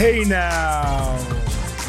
Hey now,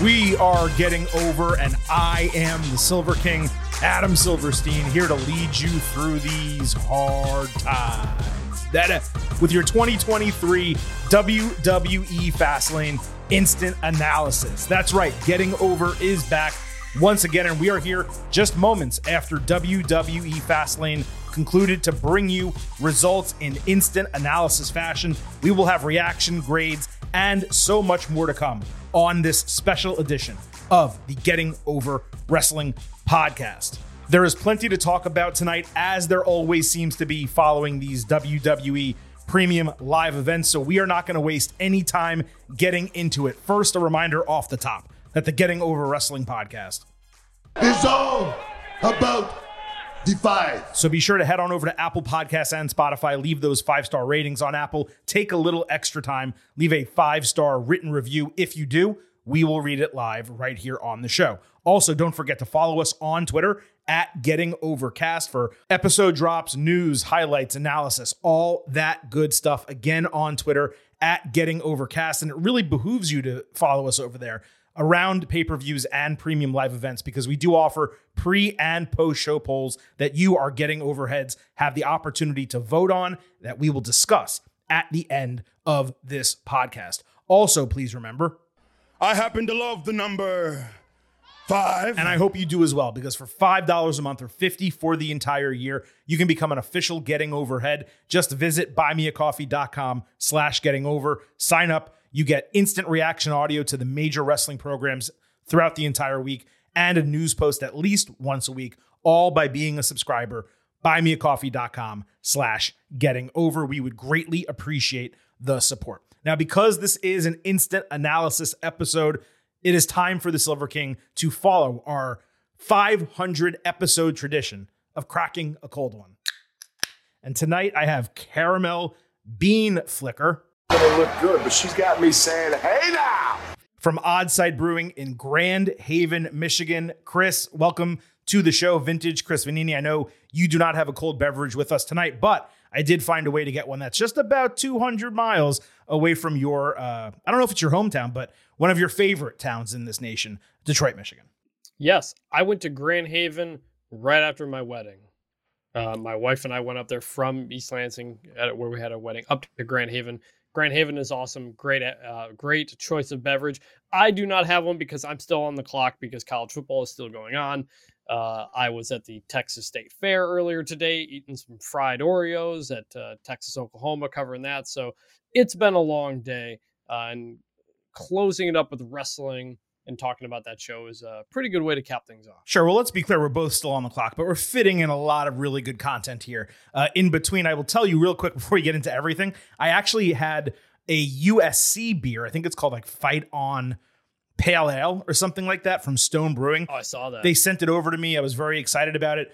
we are getting over, and I am the Silver King, Adam Silverstein, here to lead you through these hard times. That uh, with your 2023 WWE Fastlane Instant Analysis. That's right, Getting Over is back once again, and we are here just moments after WWE Fastlane concluded to bring you results in instant analysis fashion. We will have reaction grades and so much more to come on this special edition of the Getting Over Wrestling podcast. There is plenty to talk about tonight, as there always seems to be following these WWE premium live events. So we are not going to waste any time getting into it. First, a reminder off the top that the Getting Over Wrestling podcast is all about Defy. So be sure to head on over to Apple Podcasts and Spotify. Leave those five star ratings on Apple. Take a little extra time. Leave a five star written review. If you do, we will read it live right here on the show. Also, don't forget to follow us on Twitter at Getting Overcast for episode drops, news, highlights, analysis, all that good stuff. Again, on Twitter at Getting Overcast. And it really behooves you to follow us over there around pay per views and premium live events because we do offer pre and post show polls that you are getting overheads have the opportunity to vote on that we will discuss at the end of this podcast. Also, please remember I happen to love the number five. And I hope you do as well, because for $5 a month or 50 for the entire year, you can become an official Getting Overhead. Just visit buymeacoffee.com slash getting over. Sign up. You get instant reaction audio to the major wrestling programs throughout the entire week and a news post at least once a week, all by being a subscriber. Buymeacoffee.com slash getting over. We would greatly appreciate the support. Now, because this is an instant analysis episode, it is time for the Silver King to follow our 500 episode tradition of cracking a cold one. And tonight I have caramel bean flicker gonna look good, but she's got me saying, hey now! from Oddside Brewing in Grand Haven, Michigan. Chris, welcome to the show, Vintage Chris Vannini. I know you do not have a cold beverage with us tonight, but I did find a way to get one that's just about 200 miles away from your, uh, I don't know if it's your hometown, but one of your favorite towns in this nation, Detroit, Michigan. Yes, I went to Grand Haven right after my wedding. Uh, my wife and I went up there from East Lansing, at, where we had a wedding, up to Grand Haven. Grand Haven is awesome. Great, uh, great choice of beverage. I do not have one because I'm still on the clock because college football is still going on. Uh, I was at the Texas State Fair earlier today, eating some fried Oreos at uh, Texas, Oklahoma, covering that. So it's been a long day, uh, and closing it up with wrestling and talking about that show is a pretty good way to cap things off. Sure. Well, let's be clear. We're both still on the clock, but we're fitting in a lot of really good content here. Uh, in between, I will tell you real quick before we get into everything. I actually had a USC beer. I think it's called like Fight On Pale Ale or something like that from Stone Brewing. Oh, I saw that. They sent it over to me. I was very excited about it.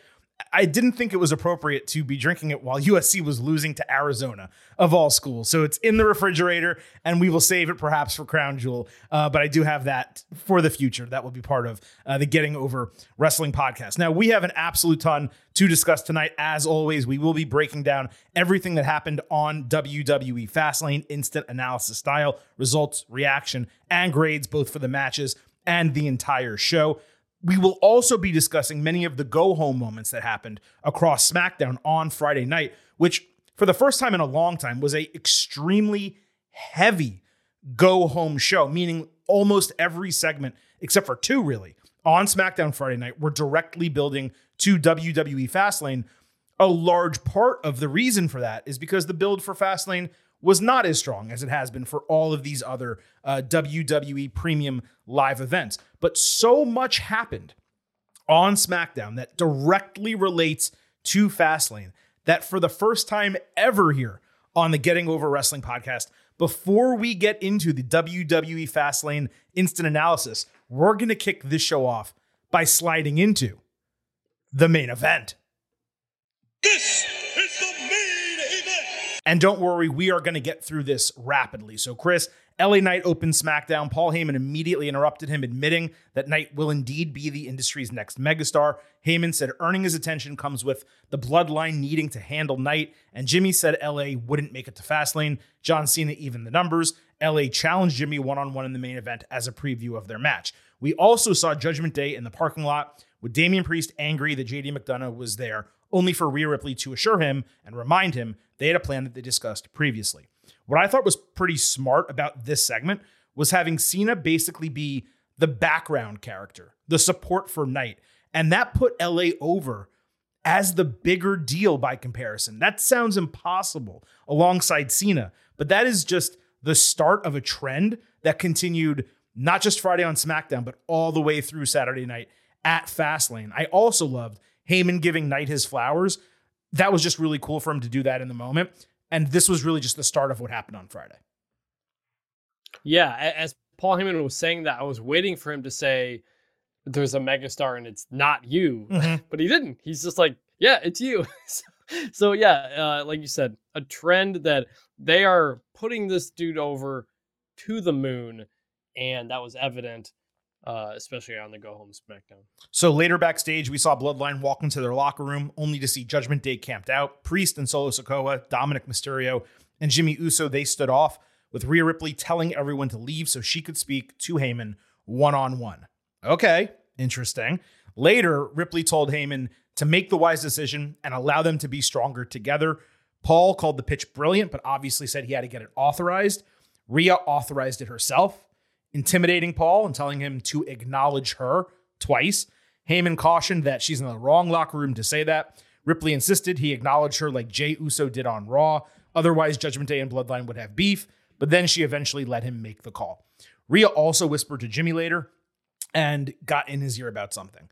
I didn't think it was appropriate to be drinking it while USC was losing to Arizona, of all schools. So it's in the refrigerator, and we will save it perhaps for Crown Jewel. Uh, but I do have that for the future. That will be part of uh, the Getting Over Wrestling podcast. Now, we have an absolute ton to discuss tonight. As always, we will be breaking down everything that happened on WWE Fastlane, instant analysis style, results, reaction, and grades, both for the matches and the entire show. We will also be discussing many of the go home moments that happened across SmackDown on Friday night, which for the first time in a long time was a extremely heavy go home show, meaning almost every segment except for two really on SmackDown Friday night were directly building to WWE Fastlane. A large part of the reason for that is because the build for Fastlane was not as strong as it has been for all of these other uh, WWE premium live events. But so much happened on SmackDown that directly relates to Fastlane that for the first time ever here on the Getting Over Wrestling podcast, before we get into the WWE Fastlane instant analysis, we're going to kick this show off by sliding into the main event. This And don't worry, we are going to get through this rapidly. So, Chris, LA Knight opened SmackDown. Paul Heyman immediately interrupted him, admitting that Knight will indeed be the industry's next megastar. Heyman said earning his attention comes with the bloodline needing to handle Knight, and Jimmy said LA wouldn't make it to Fastlane. John Cena even the numbers. LA challenged Jimmy one on one in the main event as a preview of their match. We also saw Judgment Day in the parking lot with Damian Priest angry that JD McDonagh was there, only for Rhea Ripley to assure him and remind him they had a plan that they discussed previously. What I thought was pretty smart about this segment was having Cena basically be the background character, the support for Knight. And that put LA over as the bigger deal by comparison. That sounds impossible alongside Cena, but that is just the start of a trend that continued not just Friday on SmackDown, but all the way through Saturday night at Fastlane. I also loved Heyman giving Knight his flowers. That was just really cool for him to do that in the moment. And this was really just the start of what happened on Friday. Yeah, as Paul Heyman was saying that, I was waiting for him to say, "There's a megastar and it's not you," Mhm. but he didn't. He's just like, "Yeah, it's you." so, so yeah, uh, like you said, a trend that they are putting this dude over to the moon, and that was evident, uh, especially on the Go Home SmackDown. So later backstage, we saw Bloodline walk into their locker room only to see Judgment Day camped out. Priest and Solo Sikoa, Dominic Mysterio, and Jimmy Uso, they stood off, with Rhea Ripley telling everyone to leave so she could speak to Heyman one on one. Okay, interesting. Later, Ripley told Heyman to make the wise decision and allow them to be stronger together. Paul called the pitch brilliant, but obviously said he had to get it authorized. Rhea authorized it herself, intimidating Paul and telling him to acknowledge her twice. Heyman cautioned that she's in the wrong locker room to say that. Ripley insisted he acknowledge her like Jey Uso did on Raw. Otherwise, Judgment Day and Bloodline would have beef, but then she eventually let him make the call. Rhea also whispered to Jimmy later and got in his ear about something.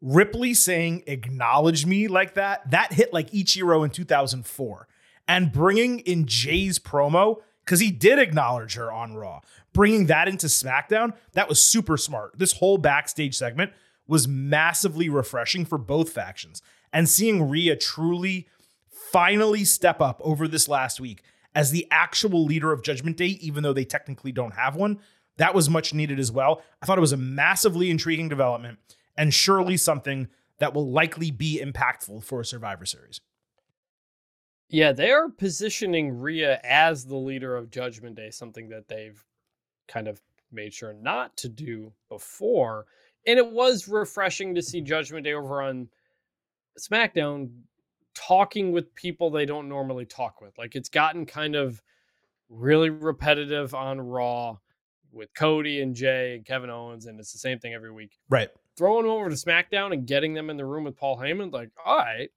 Ripley saying acknowledge me like that, that hit like Ichiro in 2004. And bringing in Jey's promo, because he did acknowledge her on Raw, bringing that into SmackDown, that was super smart. This whole backstage segment was massively refreshing for both factions. And seeing Rhea truly finally step up over this last week as the actual leader of Judgment Day, even though they technically don't have one, that was much needed as well. I thought it was a massively intriguing development and surely something that will likely be impactful for Survivor Series. Yeah, they are positioning Rhea as the leader of Judgment Day, something that they've kind of made sure not to do before. And it was refreshing to see Judgment Day over on SmackDown talking with people they don't normally talk with. Like it's gotten kind of really repetitive on Raw with Cody and Jey and Kevin Owens, and it's the same thing every week. Right. Throwing them over to SmackDown and getting them in the room with Paul Heyman, like, all right,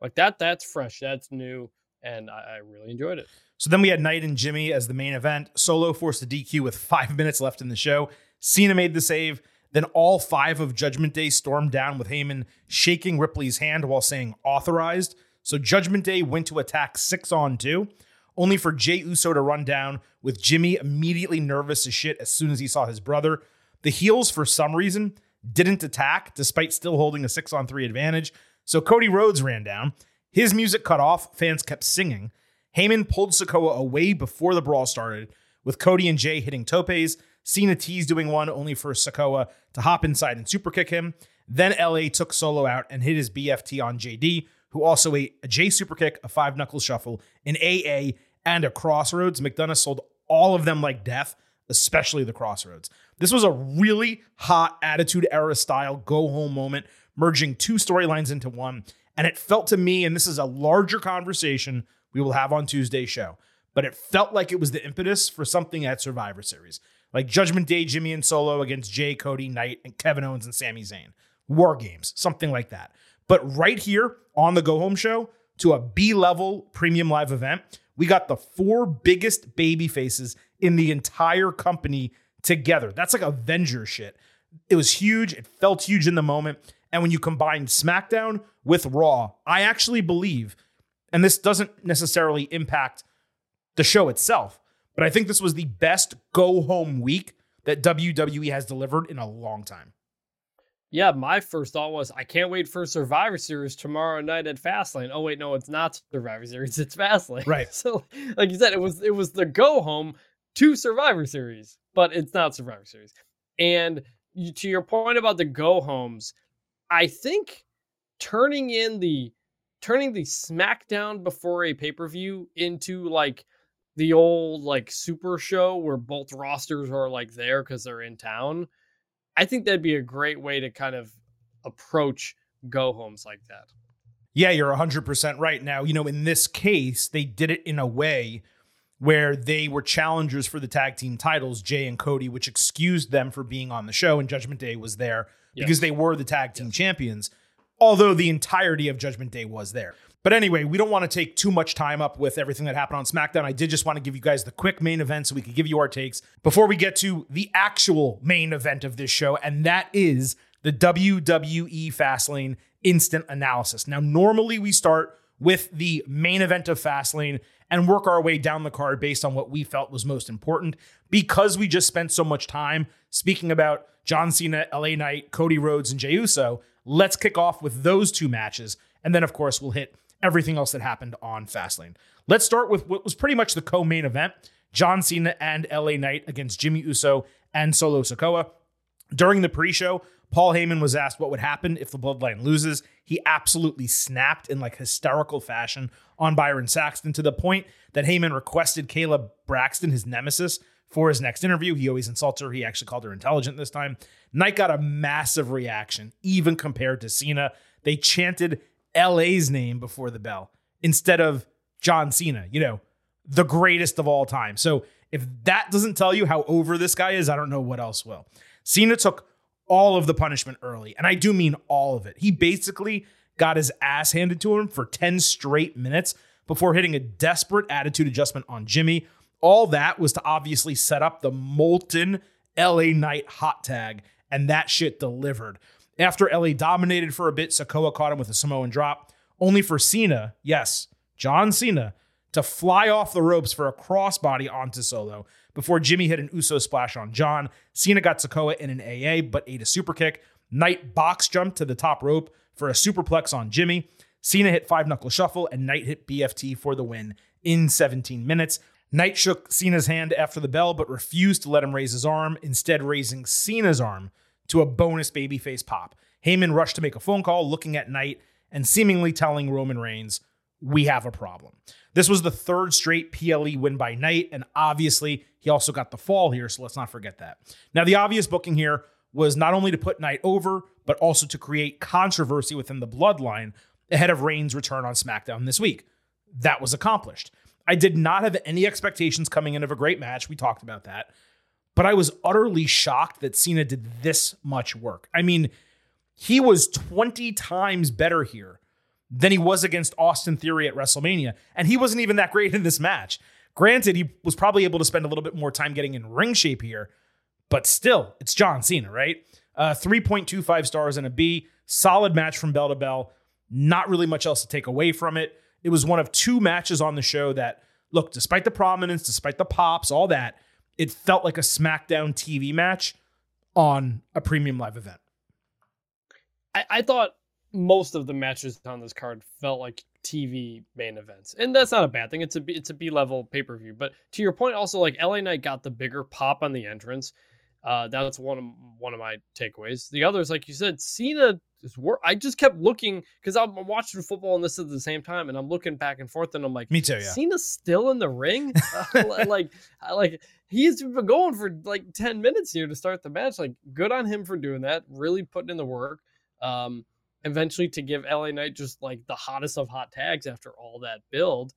like that, that's fresh, that's new, and I, I really enjoyed it. So then we had Knight and Jimmy as the main event. Solo forced a DQ with five minutes left in the show. Cena made the save. Then all five of Judgment Day stormed down with Heyman shaking Ripley's hand while saying authorized. So Judgment Day went to attack six on two, only for Jey Uso to run down with Jimmy immediately nervous as shit as soon as he saw his brother. The heels, for some reason, didn't attack despite still holding a six on three advantage. So Cody Rhodes ran down. His music cut off, fans kept singing. Heyman pulled Sikoa away before the brawl started, with Cody and Jey hitting topes. Cena teased doing one only for Sikoa to hop inside and superkick him. Then LA took Solo out and hit his BFT on JD, who also ate a Jey superkick, a five knuckle shuffle, an AA, and a crossroads. McDonagh sold all of them like death, especially the crossroads. This was a really hot attitude era style go home moment, merging two storylines into one. And it felt to me, and this is a larger conversation we will have on Tuesday's show, but it felt like it was the impetus for something at Survivor Series. Like Judgment Day, Jimmy and Solo against Jey, Cody, Knight, and Kevin Owens and Sami Zayn. War games, something like that. But right here on the Go Home Show, to a B level premium live event, we got the four biggest baby faces in the entire company together. That's like Avenger shit. It was huge. It felt huge in the moment. And when you combine SmackDown with Raw, I actually believe, and this doesn't necessarily impact the show itself, but I think this was the best go home week that WWE has delivered in a long time. Yeah, my first thought was I can't wait for Survivor Series tomorrow night at Fastlane. Oh wait, no, it's not Survivor Series, it's Fastlane. Right. So, like you said, it was it was the go home to Survivor Series, but it's not Survivor Series. And you, to your point about the go homes, I think turning in the turning the SmackDown before a pay per view into like the old like super show where both rosters are like there because they're in town I think that'd be a great way to kind of approach go homes like that. Yeah, you're 100% right. Now, you know, in this case, they did it in a way where they were challengers for the tag team titles, Jey and Cody, which excused them for being on the show, and Judgment Day was there because they were the tag team yes. champions, although the entirety of Judgment Day was there. But anyway, we don't want to take too much time up with everything that happened on SmackDown. I did just want to give you guys the quick main event so we could give you our takes before we get to the actual main event of this show, and that is the WWE Fastlane instant analysis. Now, normally we start with the main event of Fastlane and work our way down the card based on what we felt was most important. Because we just spent so much time speaking about John Cena, LA Knight, Cody Rhodes, and Jey Uso, let's kick off with those two matches. And then, of course, we'll hit everything else that happened on Fastlane. Let's start with what was pretty much the co main event John Cena and LA Knight against Jimmy Uso and Solo Sikoa. During the pre show, Paul Heyman was asked what would happen if the Bloodline loses. He absolutely snapped in like hysterical fashion on Byron Saxton to the point that Heyman requested Kayla Braxton, his nemesis, for his next interview. He always insults her. He actually called her intelligent this time. Knight got a massive reaction, even compared to Cena. They chanted LA's name before the bell instead of John Cena, you know, the greatest of all time. So if that doesn't tell you how over this guy is, I don't know what else will. Cena took all of the punishment early, and I do mean all of it. He basically got his ass handed to him for 10 straight minutes before hitting a desperate attitude adjustment on Jimmy. All that was to obviously set up the molten LA Knight hot tag, and that shit delivered. After LA dominated for a bit, Sikoa caught him with a Samoan drop, only for Cena, yes, John Cena, to fly off the ropes for a crossbody onto Solo before Jimmy hit an Uso splash on John. Cena got Sikoa in an AA, but ate a super kick. Knight box jumped to the top rope for a superplex on Jimmy. Cena hit five knuckle shuffle, and Knight hit BFT for the win in 17 minutes. Knight shook Cena's hand after the bell, but refused to let him raise his arm, instead, raising Cena's arm to a bonus babyface pop. Heyman rushed to make a phone call, looking at Knight and seemingly telling Roman Reigns, We have a problem. This was the third straight PLE win by Knight, and obviously he also got the fall here, so let's not forget that. Now, the obvious booking here was not only to put Knight over, but also to create controversy within the bloodline ahead of Reigns' return on SmackDown this week. That was accomplished. I did not have any expectations coming in of a great match. We talked about that but I was utterly shocked that Cena did this much work. I mean, he was 20 times better here than he was against Austin Theory at WrestleMania, and he wasn't even that great in this match. Granted, he was probably able to spend a little bit more time getting in ring shape here, but still, it's John Cena, right? Uh, 3.25 stars and a B. Solid match from bell to bell. Not really much else to take away from it. It was one of two matches on the show that, look, despite the prominence, despite the pops, all that, it felt like a SmackDown TV match on a premium live event. I, I thought most of the matches on this card felt like TV main events, and that's not a bad thing. It's a it's a B level pay per view. But to your point, also like LA Knight got the bigger pop on the entrance. Uh, that's one of one of my takeaways. The others, like you said, Cena is work. I just kept looking because I'm watching football and this at the same time, and I'm looking back and forth, and I'm like, me too. Yeah, Cena's still in the ring. like, like he's been going for like ten minutes here to start the match. Like, good on him for doing that. Really putting in the work. Um, eventually to give LA Knight just like the hottest of hot tags after all that build.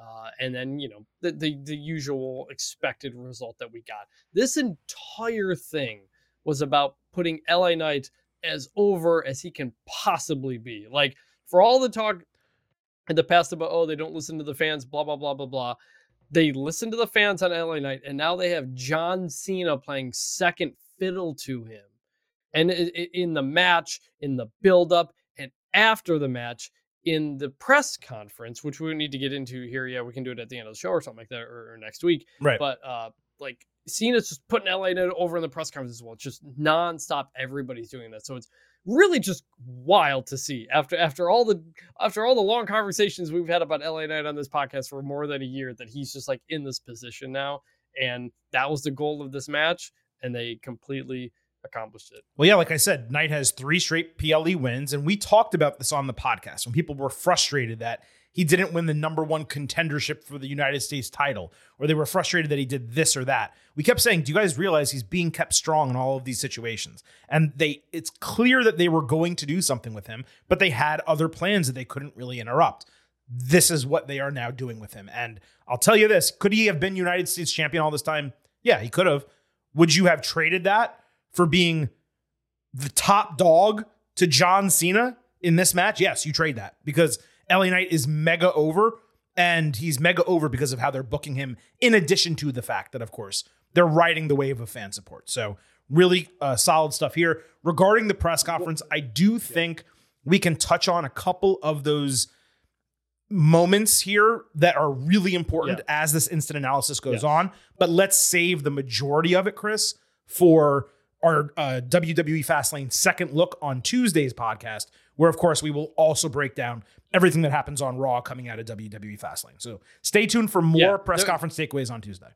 Uh, and then you know the, the the usual expected result that we got. This entire thing was about putting LA Knight as over as he can possibly be. Like for all the talk in the past about oh they don't listen to the fans, blah blah blah blah blah. They listen to the fans on LA Knight, and now they have John Cena playing second fiddle to him. And in the match, in the build up, and after the match, in the press conference, which we need to get into here. Yeah, we can do it at the end of the show or something like that, or, or next week. Right. But uh, like Cena's just putting LA Knight over in the press conference as well. It's just nonstop. Everybody's doing that. So it's really just wild to see after after all the after all the long conversations we've had about LA Knight on this podcast for more than a year that he's just like in this position now and that was the goal of this match and they completely accomplished it. Well, yeah, like I said, Knight has three straight PLE wins, and we talked about this on the podcast when people were frustrated that he didn't win the number one contendership for the United States title, or they were frustrated that he did this or that. We kept saying, "Do you guys realize he's being kept strong in all of these situations?" And they, it's clear that they were going to do something with him, but they had other plans that they couldn't really interrupt. This is what they are now doing with him, and I'll tell you this: could he have been United States champion all this time? Yeah, he could have. Would you have traded that for being the top dog to John Cena in this match? Yes, you trade that because LA Knight is mega over, and he's mega over because of how they're booking him, in addition to the fact that, of course, they're riding the wave of fan support. So, really uh, solid stuff here. Regarding the press conference, I do think we can touch on a couple of those moments here that are really important Yeah. as this instant analysis goes Yes. on. But let's save the majority of it, Chris, for our uh, WWE Fastlane second look on Tuesday's podcast, where of course we will also break down everything that happens on Raw coming out of WWE Fastlane. So stay tuned for more Yeah, press conference takeaways on Tuesday.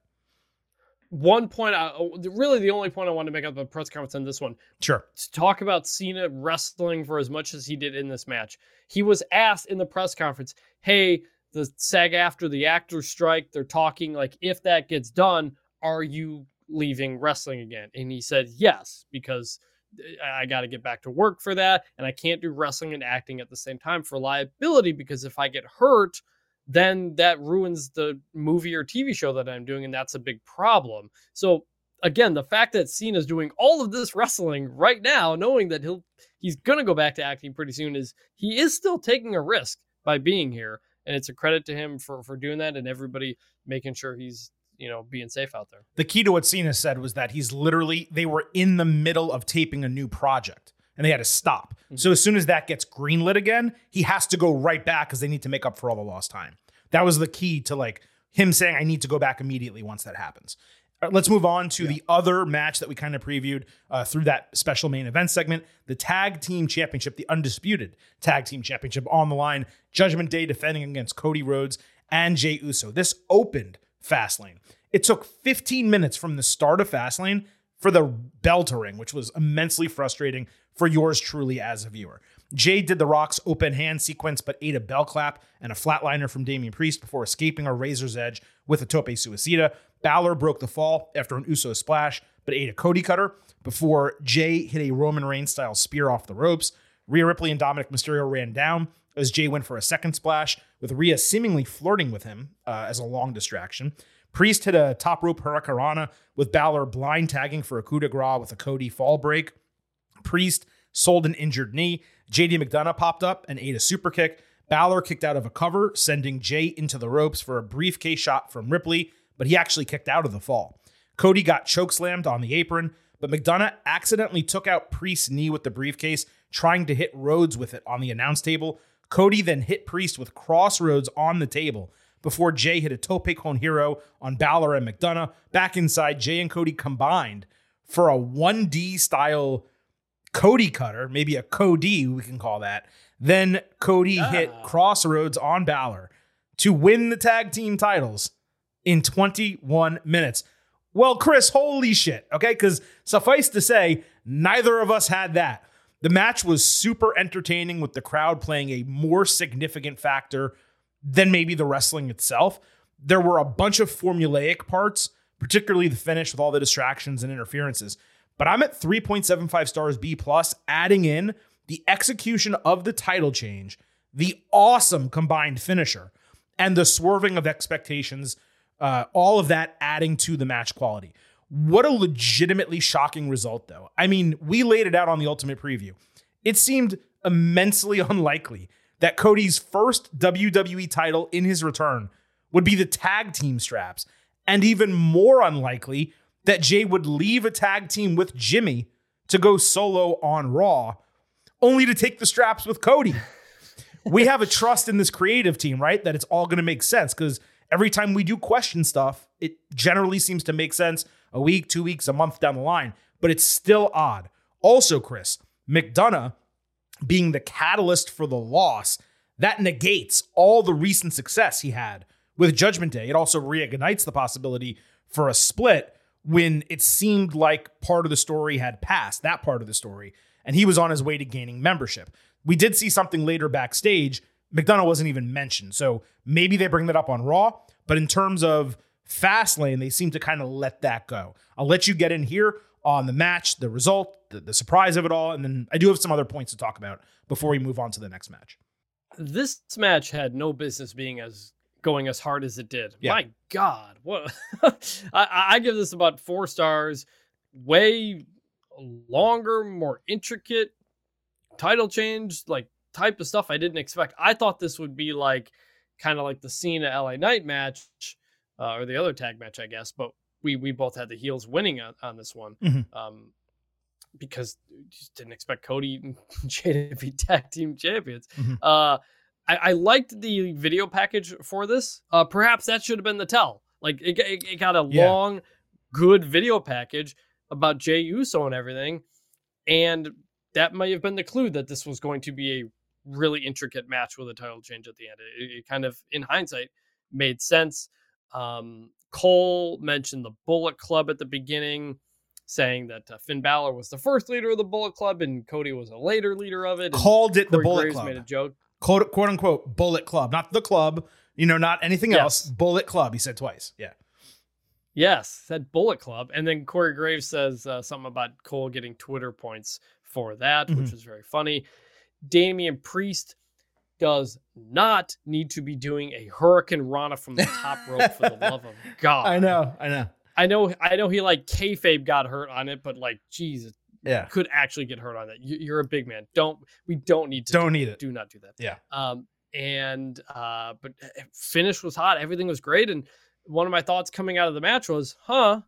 One point, I, oh, really the only point I want to make up the press conference on this one Sure. to talk about Cena wrestling for as much as he did in this match. He was asked in the press conference, "Hey, the SAG-AFTRA the actors strike, they're talking like if that gets done, are you leaving wrestling again?" And he said, "Yes, because uh, I, I got to get back to work for that, and I can't do wrestling and acting at the same time for liability because if I get hurt." Then that ruins the movie or TV show that I'm doing, and that's a big problem. So again, the fact that Cena's doing all of this wrestling right now, knowing that he'll he's gonna go back to acting pretty soon, is he is still taking a risk by being here, and it's a credit to him for for doing that and everybody making sure he's you know being safe out there. The key to what Cena said was that he's literally, they were in the middle of taping a new project and they had to stop. So as soon as that gets greenlit again, he has to go right back because they need to make up for all the lost time. That was the key to like him saying, I need to go back immediately once that happens. Uh, Let's move on to the other match that we kind of previewed uh, through that special main event segment the Tag Team Championship, the undisputed Tag Team Championship on the line. Judgment Day defending against Cody Rhodes and Jey Uso. This opened Fastlane. It took 15 minutes from the start of Fastlane for the bell to ring, which was immensely frustrating for yours truly as a viewer. Jey did the Rock's open hand sequence, but ate a bell clap and a flatliner from Damian Priest before escaping a razor's edge with a tope suicida. Balor broke the fall after an Uso splash, but ate a Cody cutter before Jey hit a Roman Reigns style spear off the ropes. Rhea Ripley and Dominic Mysterio ran down as Jey went for a second splash, with Rhea seemingly flirting with him uh, as a long distraction. Priest hit a top rope hurricanrana with Balor blind tagging for a coup de grace with a Cody fall break. Priest sold an injured knee. JD McDonagh popped up and ate a super kick. Balor kicked out of a cover, sending Jey into the ropes for a briefcase shot from Ripley, but he actually kicked out of the fall. Cody got chokeslammed on the apron, but McDonagh accidentally took out Priest's knee with the briefcase, trying to hit Rhodes with it on the announce table. Cody then hit Priest with crossroads on the table before Jey hit a tope con hilo on Balor and McDonagh. Back inside, Jey and Cody combined for a 1D style Cody cutter, maybe a Cody, we can call that. Then Cody hit Crossroads on Balor to win the tag team titles in 21 minutes. Well, Chris, holy shit. Okay. Because suffice to say, neither of us had that. The match was super entertaining with the crowd playing a more significant factor than maybe the wrestling itself. There were a bunch of formulaic parts, particularly the finish with all the distractions and interferences. But I'm at 3.75 stars B plus, adding in the execution of the title change, the awesome combined finisher, and the swerving of expectations. Uh, all of that adding to the match quality. What a legitimately shocking result, though. I mean, we laid it out on the Ultimate Preview. It seemed immensely unlikely that Cody's first WWE title in his return would be the tag team straps, and even more unlikely that Jey would leave a tag team with Jimmy to go solo on Raw, only to take the straps with Cody. we have a trust in this creative team, right? That it's all going to make sense because every time we do question stuff, it generally seems to make sense a week, two weeks, a month down the line, but it's still odd. Also, Chris, McDonagh being the catalyst for the loss, that negates all the recent success he had with Judgment Day. It also reignites the possibility for a split when it seemed like part of the story had passed, that part of the story, and he was on his way to gaining membership. We did see something later backstage. McDonagh wasn't even mentioned. So maybe they bring that up on Raw, but in terms of Fastlane, they seem to kind of let that go. I'll let you get in here on the match, the result, the, the surprise of it all, and then I do have some other points to talk about before we move on to the next match. This match had no business being as going as hard as it did. Yeah. My God, what I, I give this about four stars. Way longer, more intricate title change, like type of stuff I didn't expect. I thought this would be like kind of like the Cena LA Knight match, uh, or the other tag match, I guess. But we we both had the heels winning on, on this one. Mhm. Um, because just didn't expect Cody and Jey to be tag team champions. Mhm. Uh, I, I liked the video package for this. Uh, perhaps that should have been the tell. Like it, it, it got a Yeah. long, good video package about Jey Uso and everything, and that might have been the clue that this was going to be a really intricate match with a title change at the end. It, it kind of, in hindsight, made sense. Um, Cole mentioned the Bullet Club at the beginning, saying that uh, Finn Balor was the first leader of the Bullet Club and Cody was a later leader of it. Called it the Bullet Graves Club. made a joke. quote, quote unquote Bullet Club, not the club, you know, not anything Yes. else. Bullet Club, he said twice. Yeah. Yes, said Bullet Club. And then Corey Graves says uh, something about Cole getting Twitter points for that, which Mhm. was very funny. Damian Priest does not need to be doing a Hurricane Rana from the top rope for the love of God. I know, I know. I know, I know he like kayfabe got hurt on it, but like, Jesus, Yeah. could actually get hurt on that. You, you're a big man. Don't, we don't need to Don't need it. do not do that. Yeah. Um, and uh, but uh, finish was hot. Everything was great. And one of my thoughts coming out of the match was, huh,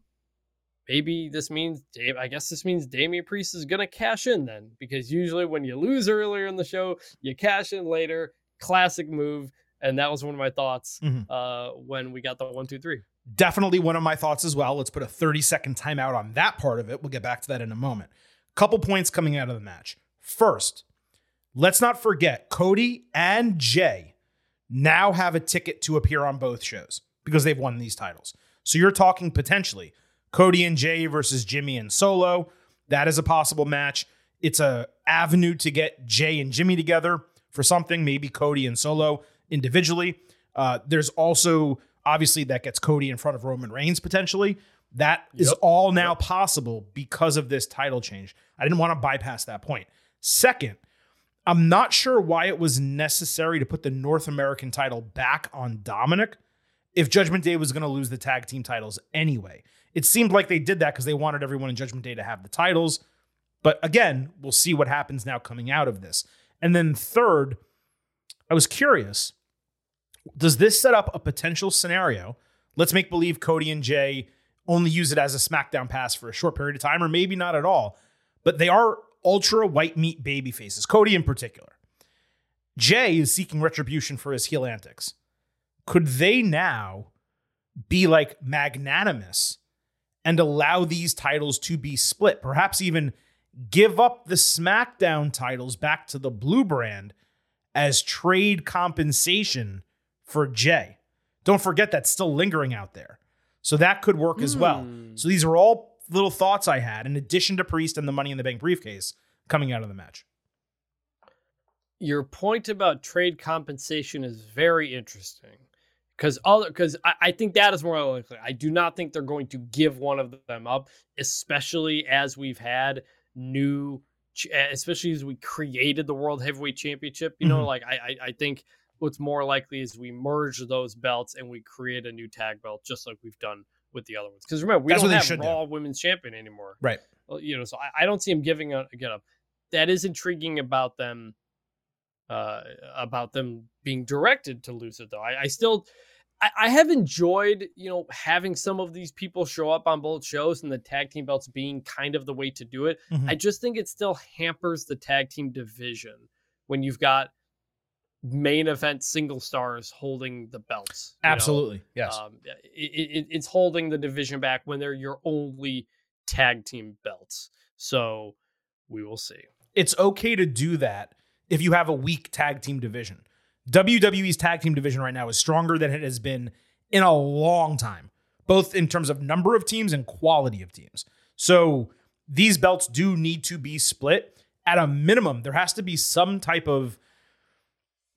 maybe this means Dave. I guess this means Damian Priest is gonna cash in then, because usually when you lose earlier in the show, you cash in later. Classic move. And that was one of my thoughts Mhm. uh, when we got the one, two, three. Definitely one of my thoughts as well. Let's put a 30 second timeout on that part of it. We'll get back to that in a moment. Couple points coming out of the match. First, let's not forget Cody and Jey now have a ticket to appear on both shows because they've won these titles. So you're talking potentially Cody and Jey versus Jimmy and Solo. That is a possible match. It's a avenue to get Jey and Jimmy together for something, maybe Cody and Solo individually. Uh, there's also obviously that gets Cody in front of Roman Reigns potentially. That is Yep. all now possible because of this title change. I didn't want to bypass that point. Second, I'm not sure why it was necessary to put the North American title back on Dominic if Judgment Day was going to lose the tag team titles anyway. It seemed like they did that because they wanted everyone in Judgment Day to have the titles. But again, we'll see what happens now coming out of this. And then third, I was curious does this set up a potential scenario? Let's make believe Cody and Jey only use it as a SmackDown pass for a short period of time, or maybe not at all. But they are ultra white meat baby faces, Cody in particular. Jey is seeking retribution for his heel antics. Could they now be like magnanimous and allow these titles to be split? Perhaps even give up the SmackDown titles back to the Blue brand as trade compensation for Jey. Don't forget that's still lingering out there. So that could work as well. Hmm. So these are all little thoughts I had in addition to Priest and the Money in the Bank briefcase coming out of the match. your point about trade compensation is very interesting because other because I, I think that is more likely. I do not think they're going to give one of them up, especially as we've had new, especially as we created the World Heavyweight Championship. You know, Mhm. like I, I I think what's more likely is we merge those belts and we create a new tag belt, just like we've done with the other ones. Because remember, we That's don't have should do. Raw Women's Champion anymore Right. you know, so I, I don't see him giving a get up. That is intriguing about them, uh, about them being directed to lose it though. I, I still, I, I have enjoyed, you know, having some of these people show up on both shows and the tag team belts being kind of the way to do it. Mhm. I just think it still hampers the tag team division when you've got main event single stars holding the belts. you know? Absolutely. Yes. Um, it, it, it's holding the division back when they're your only tag team belts. So we will see. it's okay to do that if you have a weak tag team division. WWE's tag team division right now is stronger than it has been in a long time, both in terms of number of teams and quality of teams. So these belts do need to be split. At a minimum, there has to be some type of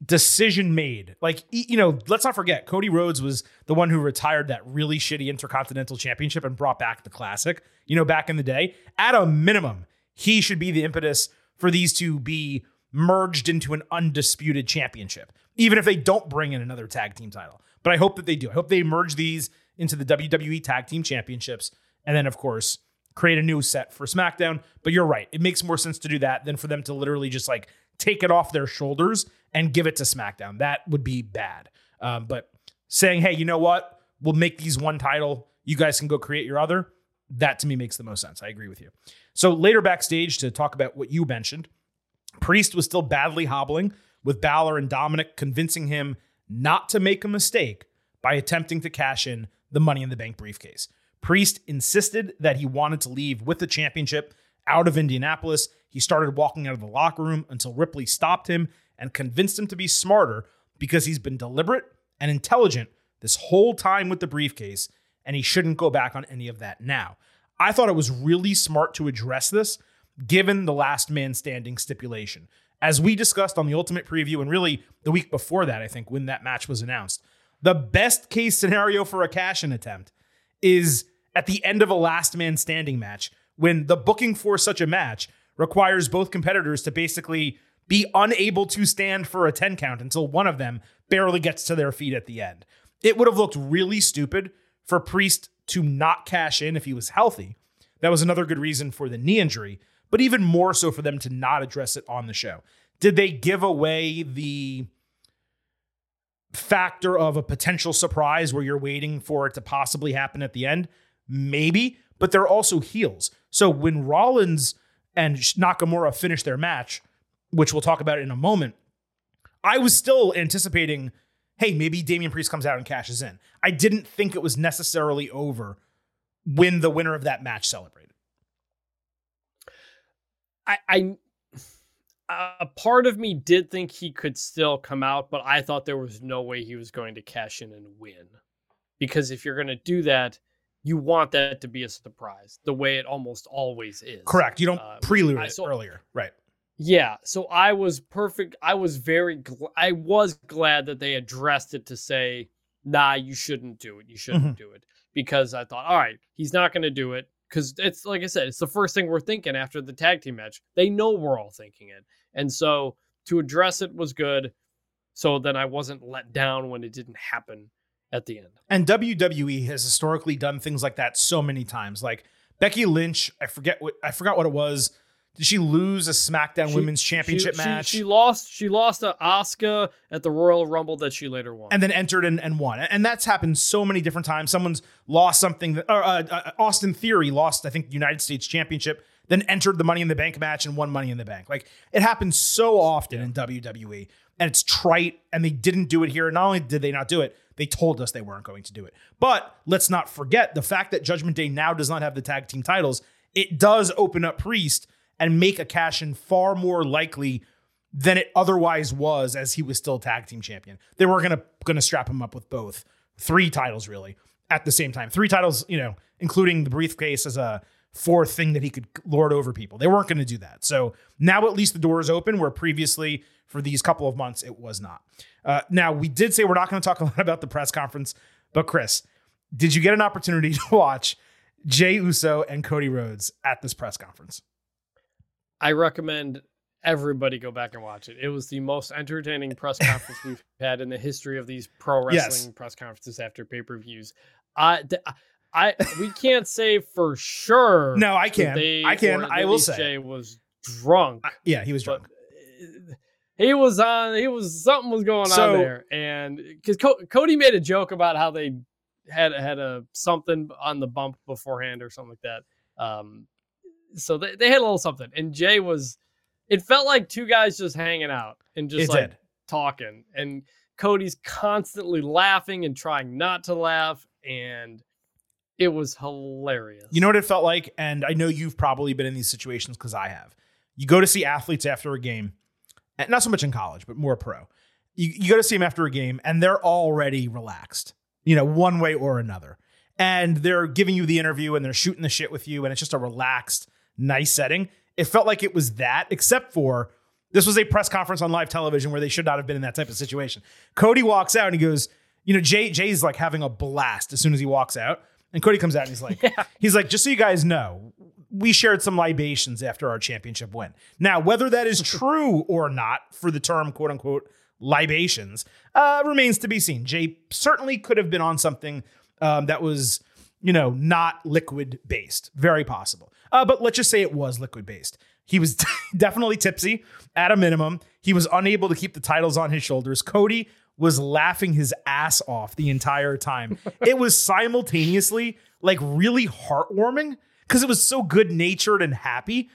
decision made. Like, you know, let's not forget, Cody Rhodes was the one who retired that really shitty Intercontinental Championship and brought back the Classic, you know, back in the day. At a minimum, he should be the impetus for these to be merged into an undisputed championship, even if they don't bring in another tag team title. But I hope that they do. I hope they merge these into the WWE Tag Team Championships. And then, of course, create a new set for SmackDown. But you're right. It makes more sense to do that than for them to literally just like take it off their shoulders and give it to SmackDown. That would be bad. Um, but saying, hey, you know what? We'll make these one title. You guys can go create your other. That to me makes the most sense. I agree with you. So later backstage to talk about what you mentioned, Priest was still badly hobbling, with Balor and Dominic convincing him not to make a mistake by attempting to cash in the Money in the Bank briefcase. Priest insisted that he wanted to leave with the championship out of Indianapolis. He started walking out of the locker room until Ripley stopped him and convinced him to be smarter because he's been deliberate and intelligent this whole time with the briefcase, and he shouldn't go back on any of that now. I thought it was really smart to address this given the last man standing stipulation. As we discussed on the Ultimate Preview, and really the week before that, I think, when that match was announced, the best case scenario for a cash in attempt is at the end of a last man standing match when the booking for such a match requires both competitors to basically be unable to stand for a 10 count until one of them barely gets to their feet at the end. It would have looked really stupid for Priest to not cash in if he was healthy. That was another good reason for the knee injury but even more so for them to not address it on the show. Did they give away the factor of a potential surprise where you're waiting for it to possibly happen at the end? Maybe, but they're also heels. So when Rollins and Nakamura finish their match, which we'll talk about in a moment, I was still anticipating, hey, maybe Damian Priest comes out and cashes in. I didn't think it was necessarily over when the winner of that match celebrated. I, I a part of me did think he could still come out, but I thought there was no way he was going to cash in and win. Because if you're going to do that, you want that to be a surprise, the way it almost always is. Correct. You don't uh, prelude it so, earlier, right? Yeah. So I was perfect. I was very. Gl- I was glad that they addressed it to say, "Nah, you shouldn't do it. You shouldn't mm-hmm. do it." Because I thought, all right, he's not going to do it because it's like I said, it's the first thing we're thinking after the tag team match. They know we're all thinking it, and so to address it was good. So then I wasn't let down when it didn't happen at the end. And WWE has historically done things like that so many times. Like Becky Lynch, I forget what I forgot what it was did she lose a SmackDown she, Women's Championship she, match? She, she, lost. She lost to Asuka at the Royal Rumble that she later won, and then entered and, and won. And that's happened so many different times. Someone's lost something. That, or, uh, uh, Austin Theory lost, I think, United States Championship, then entered the Money in the Bank match and won Money in the Bank. Like it happens so often yeah. in WWE, and it's trite. And they didn't do it here. Not only did they not do it, they told us they weren't going to do it. But let's not forget the fact that Judgment Day now does not have the tag team titles. It does open up Priest and make a cash in far more likely than it otherwise was as he was still tag team champion. They were gonna gonna strap him up with both three titles really at the same time. Three titles, you know, including the briefcase as a fourth thing that he could lord over people. They weren't going to do that. So now at least the door is open where previously for these couple of months it was not. Uh, now we did say we're not going to talk a lot about the press conference, but Chris, did you get an opportunity to watch Jey Uso and Cody Rhodes at this press conference? I recommend everybody go back and watch it. It was the most entertaining press conference we've had in the history of these pro wrestling yes. press conferences after pay per views. I, I, we can't say for sure. No, I can. They, I can. I will say Jey was drunk. Yeah, he was drunk. He was on. He was something was going so, on there, and because Co- Cody made a joke about how they had had a something on the bump beforehand or something like that. Um, so they, they had a little something. And Jey was, it felt like two guys just hanging out and just it like did. talking. And Cody's constantly laughing and trying not to laugh. And it was hilarious. You know what it felt like? And I know you've probably been in these situations because I have. You go to see athletes after a game, not so much in college, but more pro. You, you go to see them after a game, and they're already relaxed, you know, one way or another. And they're giving you the interview and they're shooting the shit with you, and it's just a relaxed, nice setting. It felt like it was that, except for this was a press conference on live television where they should not have been in that type of situation. Cody walks out and he goes, you know, Jey Jey's like having a blast as soon as he walks out. And Cody comes out and he's like, he's like, just so you guys know, we shared some libations after our championship win. Now, whether that is true or not for the term quote unquote libations uh, remains to be seen. Jey certainly could have been on something um, that was, you know, not liquid based. Very possible. Uh, but let's just say it was liquid based. He was definitely tipsy at a minimum. He was unable to keep the titles on his shoulders. Cody was laughing his ass off the entire time. it was simultaneously like really heartwarming because it was so good natured and happy.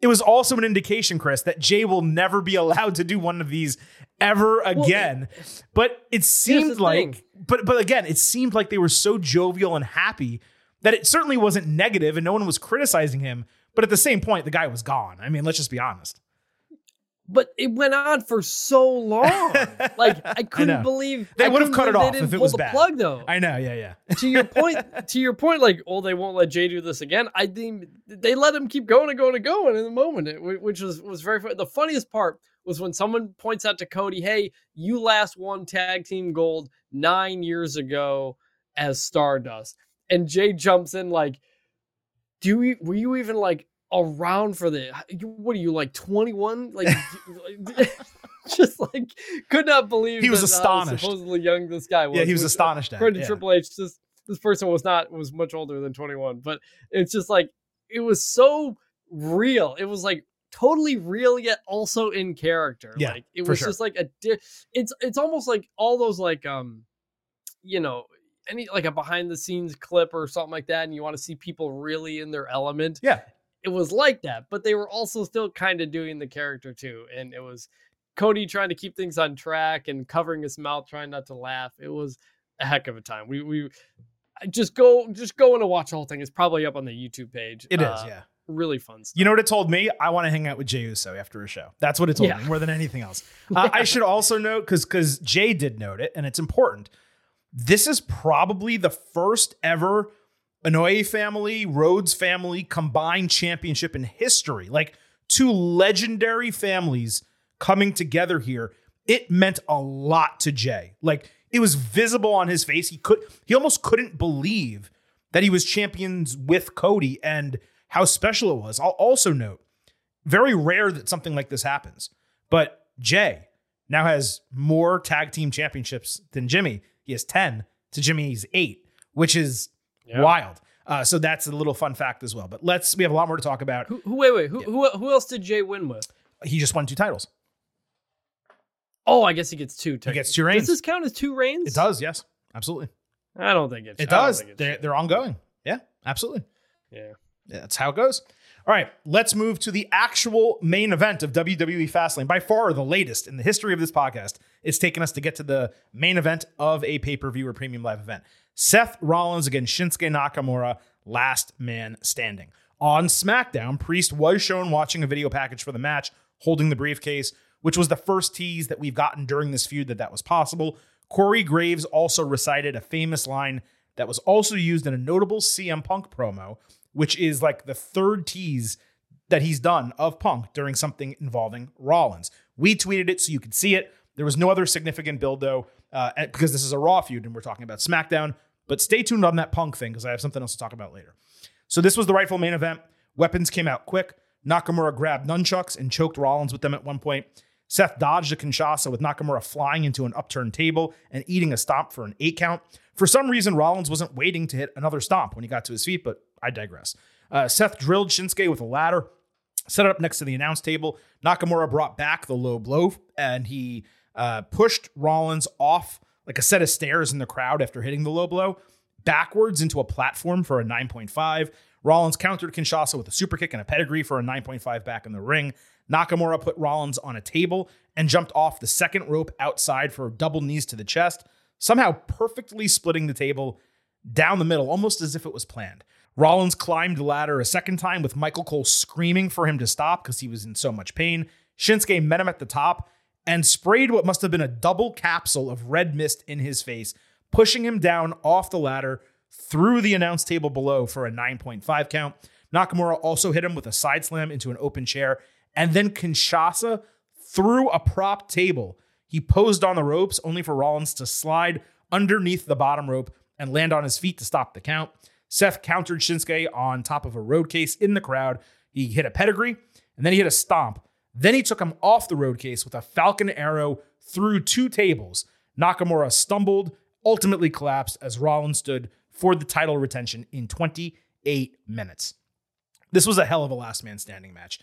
It was also an indication, Chris, that Jey will never be allowed to do one of these ever again. Well, but it seemed like, thing. but but again, it seemed like they were so jovial and happy that it certainly wasn't negative, and no one was criticizing him. But at the same point, the guy was gone. I mean, let's just be honest but it went on for so long. like I couldn't I believe they would have cut it off if it was the bad. Plug though. I know, yeah, yeah. to your point, to your point, like, oh, they won't let Jey do this again. I think they let him keep going and going and going in the moment, which was was very funny. The funniest part was when someone points out to Cody, "Hey, you last won tag team gold nine years ago as Stardust," and Jey jumps in like. Do you were you even like around for the what are you like 21 like just like could not believe he was astonished supposedly young this guy was yeah he was astonished according to yeah. triple h just this person was not was much older than 21 but it's just like it was so real it was like totally real yet also in character yeah, like it was sure. just like a di- it's it's almost like all those like um you know any like a behind the scenes clip or something like that and you want to see people really in their element yeah it was like that, but they were also still kind of doing the character too. And it was Cody trying to keep things on track and covering his mouth, trying not to laugh. It was a heck of a time. We we just go just go and watch the whole thing. It's probably up on the YouTube page. It uh, is, yeah. Really fun stuff. You know what it told me? I want to hang out with Jey Uso after a show. That's what it told yeah. me more than anything else. Uh, I should also note because because Jey did note it, and it's important. This is probably the first ever Anoa'i family, Rhodes family combined championship in history. Like two legendary families coming together here. It meant a lot to Jey. Like it was visible on his face. He could he almost couldn't believe that he was champions with Cody and how special it was. I'll also note, very rare that something like this happens. But Jey now has more tag team championships than Jimmy. He has 10 to Jimmy's 8, which is yeah. wild. Uh, so that's a little fun fact as well. But let's we have a lot more to talk about. Who, who wait wait who, yeah. who who else did Jey win with? He just won two titles. Oh, I guess he gets two. He gets two reigns. Does this count as two reigns? It does. Yes, absolutely. I don't think it. It does. They're, they're ongoing. Yeah, absolutely. Yeah. yeah, that's how it goes. All right, let's move to the actual main event of WWE Fastlane. By far the latest in the history of this podcast. It's taken us to get to the main event of a pay per view or premium live event. Seth Rollins against Shinsuke Nakamura, last man standing. On SmackDown, Priest was shown watching a video package for the match, holding the briefcase, which was the first tease that we've gotten during this feud that that was possible. Corey Graves also recited a famous line that was also used in a notable CM Punk promo, which is like the third tease that he's done of Punk during something involving Rollins. We tweeted it so you could see it. There was no other significant build though, uh, because this is a Raw feud and we're talking about SmackDown. But stay tuned on that Punk thing because I have something else to talk about later. So this was the rightful main event. Weapons came out quick. Nakamura grabbed nunchucks and choked Rollins with them at one point. Seth dodged a Kinshasa with Nakamura flying into an upturned table and eating a stomp for an eight count. For some reason, Rollins wasn't waiting to hit another stomp when he got to his feet, but I digress. Uh, Seth drilled Shinsuke with a ladder, set it up next to the announce table. Nakamura brought back the low blow and he uh, pushed Rollins off like a set of stairs in the crowd after hitting the low blow, backwards into a platform for a 9.5. Rollins countered Kinshasa with a super kick and a pedigree for a 9.5 back in the ring. Nakamura put Rollins on a table and jumped off the second rope outside for double knees to the chest, somehow perfectly splitting the table down the middle, almost as if it was planned. Rollins climbed the ladder a second time with Michael Cole screaming for him to stop because he was in so much pain. Shinsuke met him at the top and sprayed what must have been a double capsule of red mist in his face, pushing him down off the ladder through the announce table below for a 9.5 count. Nakamura also hit him with a side slam into an open chair, and then Kinshasa threw a prop table. He posed on the ropes, only for Rollins to slide underneath the bottom rope and land on his feet to stop the count. Seth countered Shinsuke on top of a road case in the crowd. He hit a pedigree, and then he hit a stomp. Then he took him off the road case with a Falcon arrow through two tables. Nakamura stumbled, ultimately collapsed as Rollins stood for the title retention in 28 minutes. This was a hell of a last man standing match,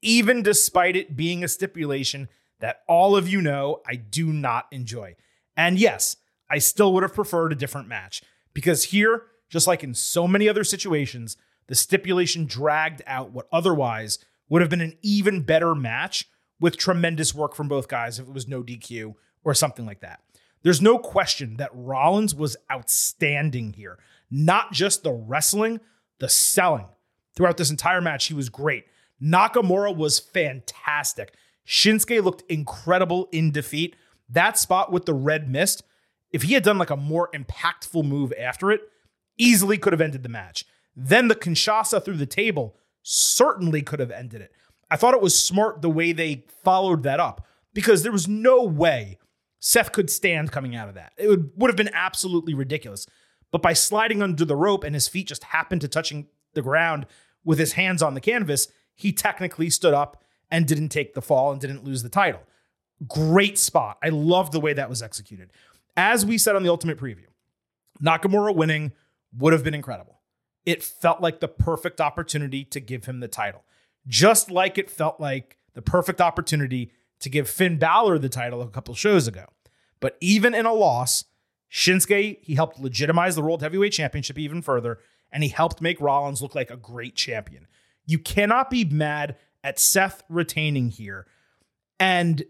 even despite it being a stipulation that all of you know I do not enjoy. And yes, I still would have preferred a different match because here, just like in so many other situations, the stipulation dragged out what otherwise would have been an even better match with tremendous work from both guys if it was no DQ or something like that. There's no question that Rollins was outstanding here. Not just the wrestling, the selling. Throughout this entire match, he was great. Nakamura was fantastic. Shinsuke looked incredible in defeat. That spot with the red mist, if he had done like a more impactful move after it, easily could have ended the match. Then the Kinshasa through the table certainly could have ended it. I thought it was smart the way they followed that up because there was no way Seth could stand coming out of that. It would, would have been absolutely ridiculous. But by sliding under the rope and his feet just happened to touching the ground with his hands on the canvas, he technically stood up and didn't take the fall and didn't lose the title. Great spot. I love the way that was executed. As we said on the Ultimate Preview, Nakamura winning would have been incredible. It felt like the perfect opportunity to give him the title, just like it felt like the perfect opportunity to give Finn Balor the title a couple shows ago. But even in a loss, Shinsuke, he helped legitimize the World Heavyweight Championship even further, and he helped make Rollins look like a great champion. You cannot be mad at Seth retaining here and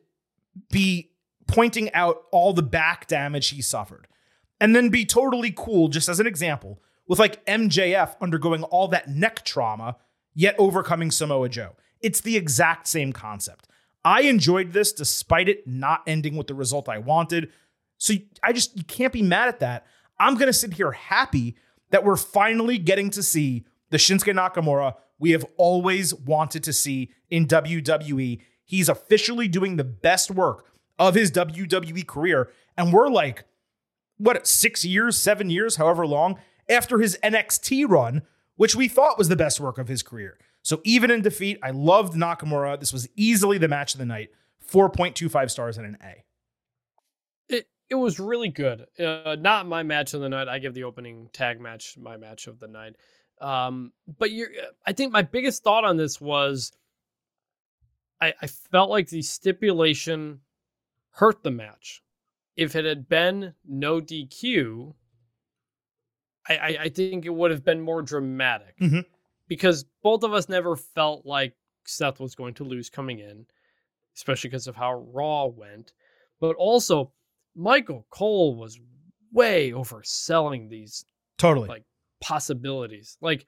be pointing out all the back damage he suffered. And then be totally cool, just as an example, with like MJF undergoing all that neck trauma, yet overcoming Samoa Joe. It's the exact same concept. I enjoyed this despite it not ending with the result I wanted. So I just, you can't be mad at that. I'm going to sit here happy that we're finally getting to see the Shinsuke Nakamura we have always wanted to see in WWE. He's officially doing the best work of his WWE career. And we're like, what, six years, seven years, however long, after his NXT run, which we thought was the best work of his career. So even in defeat, I loved Nakamura. This was easily the match of the night. 4.25 stars and an A. It it was really good. Uh, not my match of the night. I give the opening tag match my match of the night. Um, but you're, I think my biggest thought on this was I, I felt like the stipulation hurt the match. If it had been no DQ, I, I, I think it would have been more dramatic mm-hmm. because both of us never felt like Seth was going to lose coming in, especially because of how Raw went. But also, Michael Cole was way overselling these totally like possibilities. Like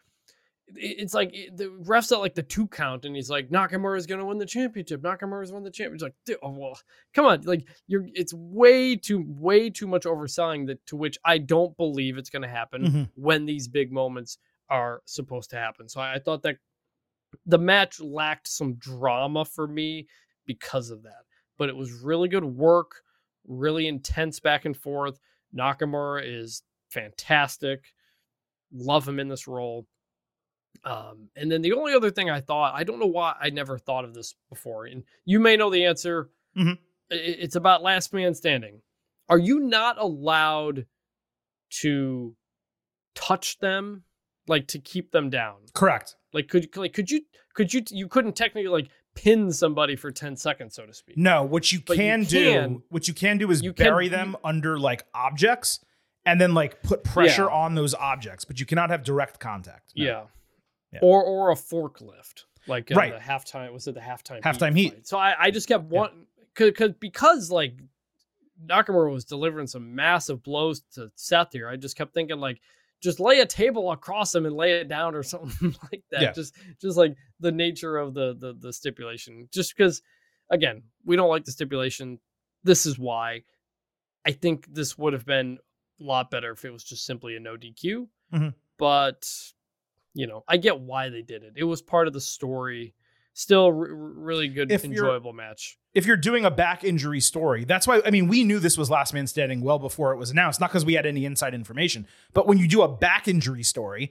it's like the refs at like the two count, and he's like Nakamura is going to win the championship. Nakamura's won the championship. Like, oh, well, come on, like you're. It's way too, way too much overselling that to which I don't believe it's going to happen mm-hmm. when these big moments are supposed to happen. So I, I thought that the match lacked some drama for me because of that, but it was really good work, really intense back and forth. Nakamura is fantastic. Love him in this role. Um, and then the only other thing I thought, I don't know why I never thought of this before, and you may know the answer. Mm-hmm. It's about last man standing. Are you not allowed to touch them, like to keep them down? Correct. Like could like could you could you you couldn't technically like pin somebody for 10 seconds so to speak. No, what you But you can, can- do, what you can do is you can- bury them under like objects and then like put pressure Yeah. on those objects, but you cannot have direct contact. No. Yeah. Yeah. Or or a forklift. Like uh, Right. the halftime was it the halftime Halftime heat. fight. So I, I just kept wanting cause, cause because like Nakamura was delivering some massive blows to Seth here. I just kept thinking like just lay a table across him and lay it down or something like that. Yeah. Just just like the nature of the the, the stipulation. Just because again, we don't like the stipulation. This is why. I think this would have been a lot better if it was just simply a no DQ. Mhm. But you know, I get why they did it. It was part of the story. Still, really good, If enjoyable match. if you're doing a back injury story, that's why I mean we knew this was last man standing well before it was announced, not because we had any inside information, but when you do a back injury story,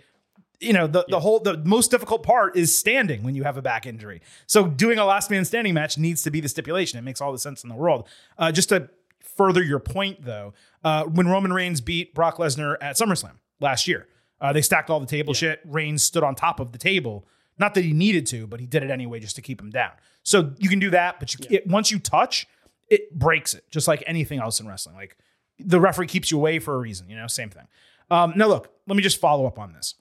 you know, the, the whole the most difficult part is standing when you have a back injury. So doing a last man standing match needs to be the stipulation. It makes all the sense in the world. Uh, just to further your point though, uh, when Roman Reigns beat Brock Lesnar at SummerSlam last year, uh, they stacked all the table shit. Reigns stood on top of the table. Not that he needed to, but he did it anyway just to keep him down. So you can do that, but you, it, once you touch, it breaks it, just like anything else in wrestling. Like the referee keeps you away for a reason, you know, same thing. Um, now, look, let me just follow up on this.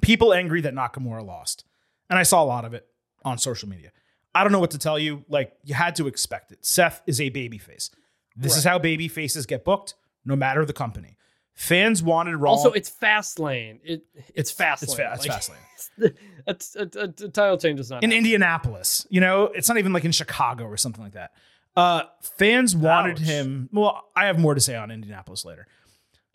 People angry that Nakamura lost, and I saw a lot of it on social media. I don't know what to tell you. Like you had to expect it. Seth is a babyface. This is how baby faces get booked, no matter the company. Fans wanted Raw. Also, it's fast lane. It it's fast it's, lane. fa- it's Like, fast lane. it's- a, a, title change is not in happening. Indianapolis. You know, it's not even like in Chicago or something like that. Uh, fans wanted him. Well, I have more to say on Indianapolis later.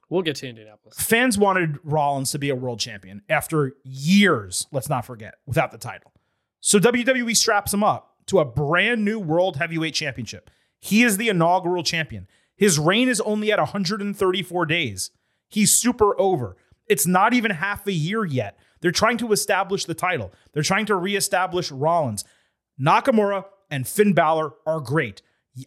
We'll get to Indianapolis. Fans wanted Rollins to be a world champion after years, let's not forget, without the title. So WWE straps him up to a brand new world heavyweight championship. He is the inaugural champion. His reign is only at 134 days. He's super over. It's not even half a year yet. They're trying to establish the title. They're trying to reestablish Rollins. Nakamura and Finn Balor are great.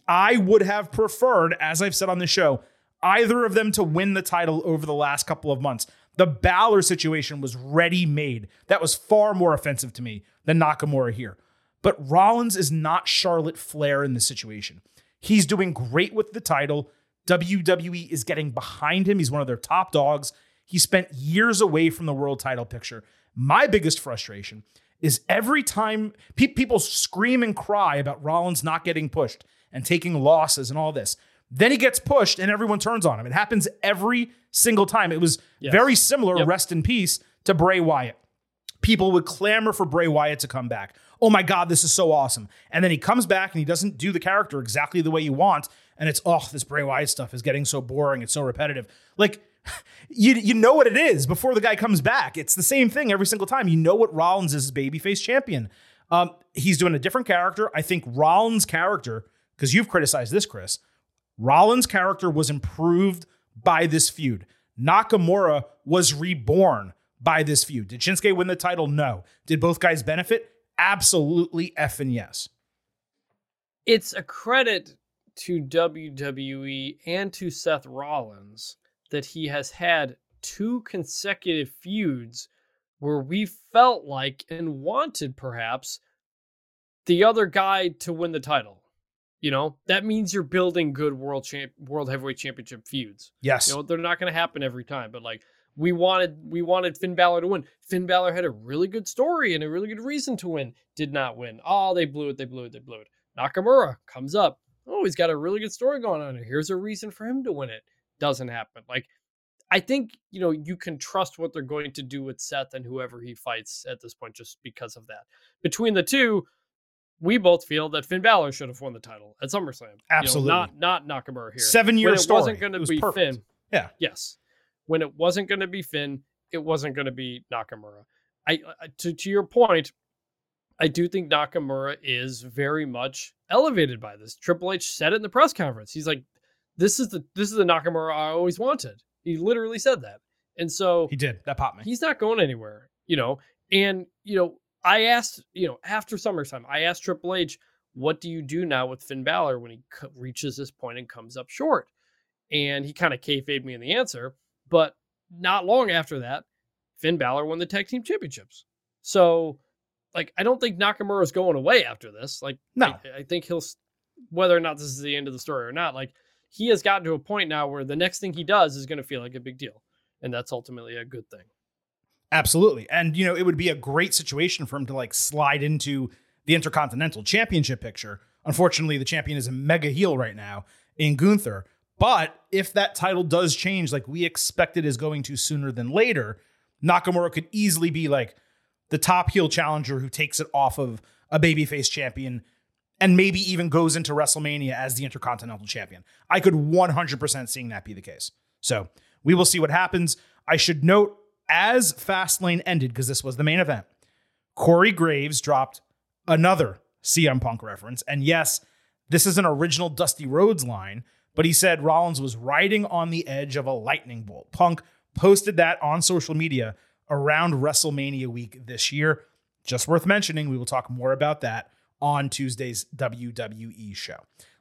I would have preferred, as I've said on the show, either of them to win the title over the last couple of months. The Balor situation was ready made. That was far more offensive to me than Nakamura here. But Rollins is not Charlotte Flair in this situation. He's doing great with the title. WWE is getting behind him. He's one of their top dogs. He spent years away from the world title picture. My biggest frustration is every time pe- people scream and cry about Rollins not getting pushed and taking losses and all this. Then he gets pushed and everyone turns on him. It happens every single time. It was Yes. very similar, Yep. rest in peace, to Bray Wyatt people would clamor for Bray Wyatt to come back. Oh my God, this is so awesome. And then he comes back and he doesn't do the character exactly the way you want. And it's, oh, this Bray Wyatt stuff is getting so boring. It's so repetitive. Like, you, you know what it is before the guy comes back. It's the same thing every single time. You know what Rollins is babyface champion. Um, he's doing a different character. I think Rollins' character, because you've criticized this, Chris, Rollins' character was improved by this feud. Nakamura was reborn by this feud. Did Shinsuke win the title? No. Did both guys benefit? Absolutely effing yes. It's a credit to WWE and to Seth Rollins that he has had two consecutive feuds where we felt like and wanted perhaps the other guy to win the title. You know, that means you're building good world champ world heavyweight championship feuds. Yes. You know, they're not going to happen every time, but like we wanted, we wanted Finn Balor to win. Finn Balor had a really good story and a really good reason to win. Did not win. Oh, they blew it. They blew it. They blew it. Nakamura comes up. Oh, he's got a really good story going on. Here's a reason for him to win it. Doesn't happen. Like, I think you know you can trust what they're going to do with Seth and whoever he fights at this point, just because of that. Between the two, we both feel that Finn Balor should have won the title at SummerSlam. You know, Absolutely. not not Nakamura here. Seven year when it story. wasn't going to was be perfect. Finn. Yeah. Yes. When it wasn't going to be Finn, it wasn't going to be Nakamura. I I- to to your point, I do think Nakamura is very much elevated by this. Triple H said it in the press conference. He's like, "This is the this is the Nakamura I always wanted." He literally said that, and so He did. That popped me. he's not going anywhere, you know. And you know, I asked, you know, after SummerSlam, I asked Triple H, "What do you do now with Finn Balor when he co- reaches this point and comes up short?" And he kind of kayfabed me in the answer. But not long after that, Finn Balor won the tag team championships. So, like, I don't think Nakamura is going away after this. Like, No. I, I think he'll, whether or not this is the end of the story or not, like, he has gotten to a point now where the next thing he does is going to feel like a big deal. And that's ultimately a good thing. Absolutely. And, you know, it would be a great situation for him to like slide into the Intercontinental Championship picture. Unfortunately, the champion is a mega heel right now in Gunther. But if that title does change, like we expect it is going to sooner than later, Nakamura could easily be like the top heel challenger who takes it off of a babyface champion and maybe even goes into WrestleMania as the Intercontinental Champion. I could 100% seeing that be the case. So we will see what happens. I should note as Fastlane ended, because this was the main event, Corey Graves dropped another CM Punk reference. And yes, this is an original Dusty Rhodes line, but he said Rollins was riding on the edge of a lightning bolt. Punk posted that on social media around WrestleMania week this year. Just worth mentioning, we will talk more about that on Tuesday's WWE show.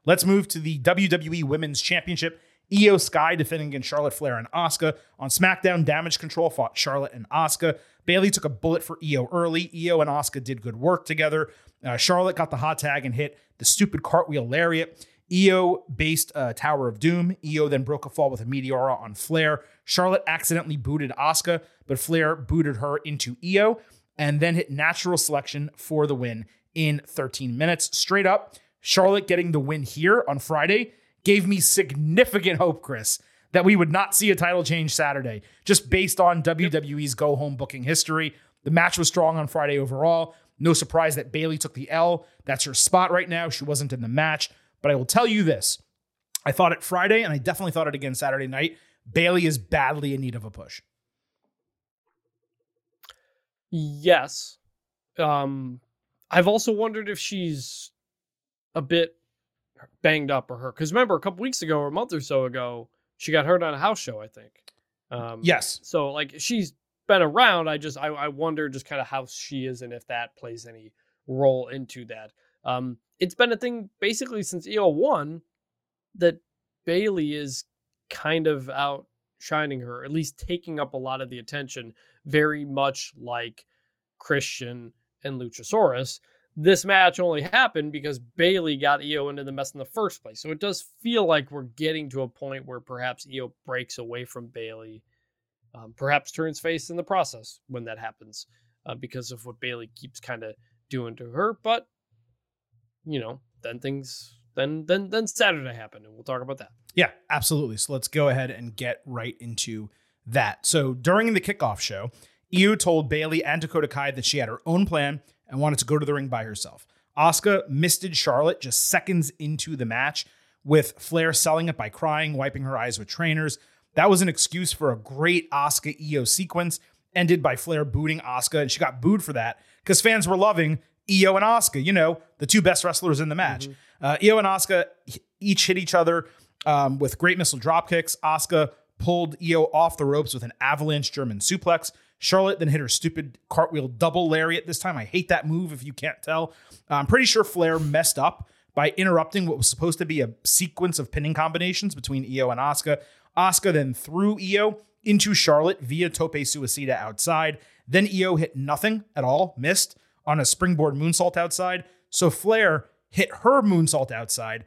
Let's move to the WWE Women's Championship. Iyo Sky defending against Charlotte Flair and Asuka. On SmackDown, Damage Control fought Charlotte and Asuka. Bayley took a bullet for Iyo early. Iyo and Asuka did good work together. Uh, Charlotte got the hot tag and hit the stupid cartwheel lariat. Iyo based uh, Tower of Doom. Iyo then broke a fall with a Meteora on Flair. Charlotte accidentally booted Asuka, but Flair booted her into Iyo and then hit natural selection for the win in 13 minutes. Straight up, Charlotte getting the win here on Friday gave me significant hope, Chris, that we would not see a title change Saturday, just based on WWE's go home booking history. The match was strong on Friday overall. No surprise that Bayley took the L. That's her spot right now. She wasn't in the match. But I will tell you this I thought it Friday, and I definitely thought it again Saturday night. Bayley is badly in need of a push. Yes. Um, I've also wondered if she's a bit banged up or hurt. Because remember, a couple weeks ago or a month or so ago, she got hurt on a house show, I think. Um, yes. So like she's been around. I just I, I wonder just kind of how she is and if that plays any role into that. Um, it's been a thing basically since Iyo one that Bayley is kind of outshining her, at least taking up a lot of the attention, very much like Christian and Luchasaurus. This match only happened because Bayley got Iyo into the mess in the first place. So it does feel like we're getting to a point where perhaps Iyo breaks away from Bayley, um, perhaps turns face in the process when that happens uh, because of what Bayley keeps kind of doing to her. But you know, then things then then then Saturday happened, and we'll talk about that. Yeah, absolutely. So let's go ahead and get right into that. So during the kickoff show, Iyo told Bayley and Dakota Kai that she had her own plan and wanted to go to the ring by herself. Asuka misted Charlotte just seconds into the match, with Flair selling it by crying, wiping her eyes with trainers. That was an excuse for a great Asuka Iyo sequence, ended by Flair booting Asuka, and she got booed for that because fans were loving Iyo and Asuka, you know, the two best wrestlers in the match. Mm-hmm. Uh, Iyo and Asuka each hit each other um, with great missile drop kicks. Asuka pulled Iyo off the ropes with an avalanche German suplex. Charlotte then hit her stupid cartwheel double lariat this time. I hate that move if you can't tell. I'm pretty sure Flair messed up by interrupting what was supposed to be a sequence of pinning combinations between Iyo and Asuka. Asuka then threw Iyo into Charlotte via tope suicida outside. Then Iyo hit nothing at all, missed on a springboard moonsault outside. So Flair hit her moonsault outside,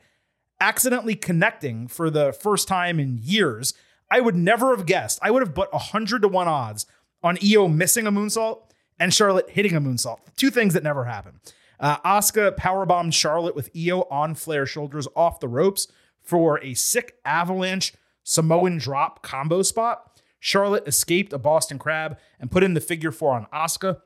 accidentally connecting for the first time in years. I would never have guessed. I would have put 100 to 1 odds on Iyo missing a moonsault and Charlotte hitting a moonsault. Two things that never happen. Uh, Asuka powerbombed Charlotte with Iyo on Flair's shoulders off the ropes for a sick avalanche Samoan drop combo spot. Charlotte escaped a Boston Crab and put in the figure four on Asuka,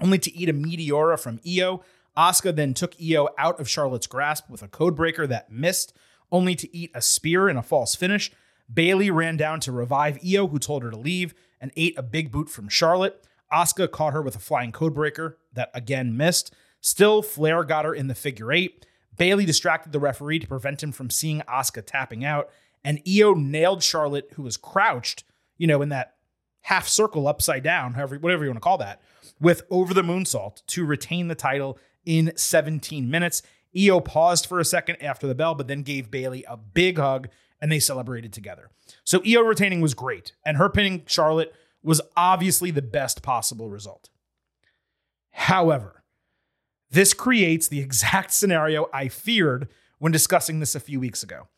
only to eat a Meteora from Iyo. Asuka then took Iyo out of Charlotte's grasp with a codebreaker that missed, only to eat a spear in a false finish. Bayley ran down to revive Iyo, who told her to leave, and ate a big boot from Charlotte. Asuka caught her with a flying codebreaker that again missed. Still, Flair got her in the figure eight. Bayley distracted the referee to prevent him from seeing Asuka tapping out, and Iyo nailed Charlotte, who was crouched, you know, in that half circle upside down, however, whatever you want to call that, with over the moonsault to retain the title in 17 minutes. Iyo paused for a second after the bell, but then gave Bayley a big hug and they celebrated together. So Iyo retaining was great, and her pinning Charlotte was obviously the best possible result. However, this creates the exact scenario I feared when discussing this a few weeks ago.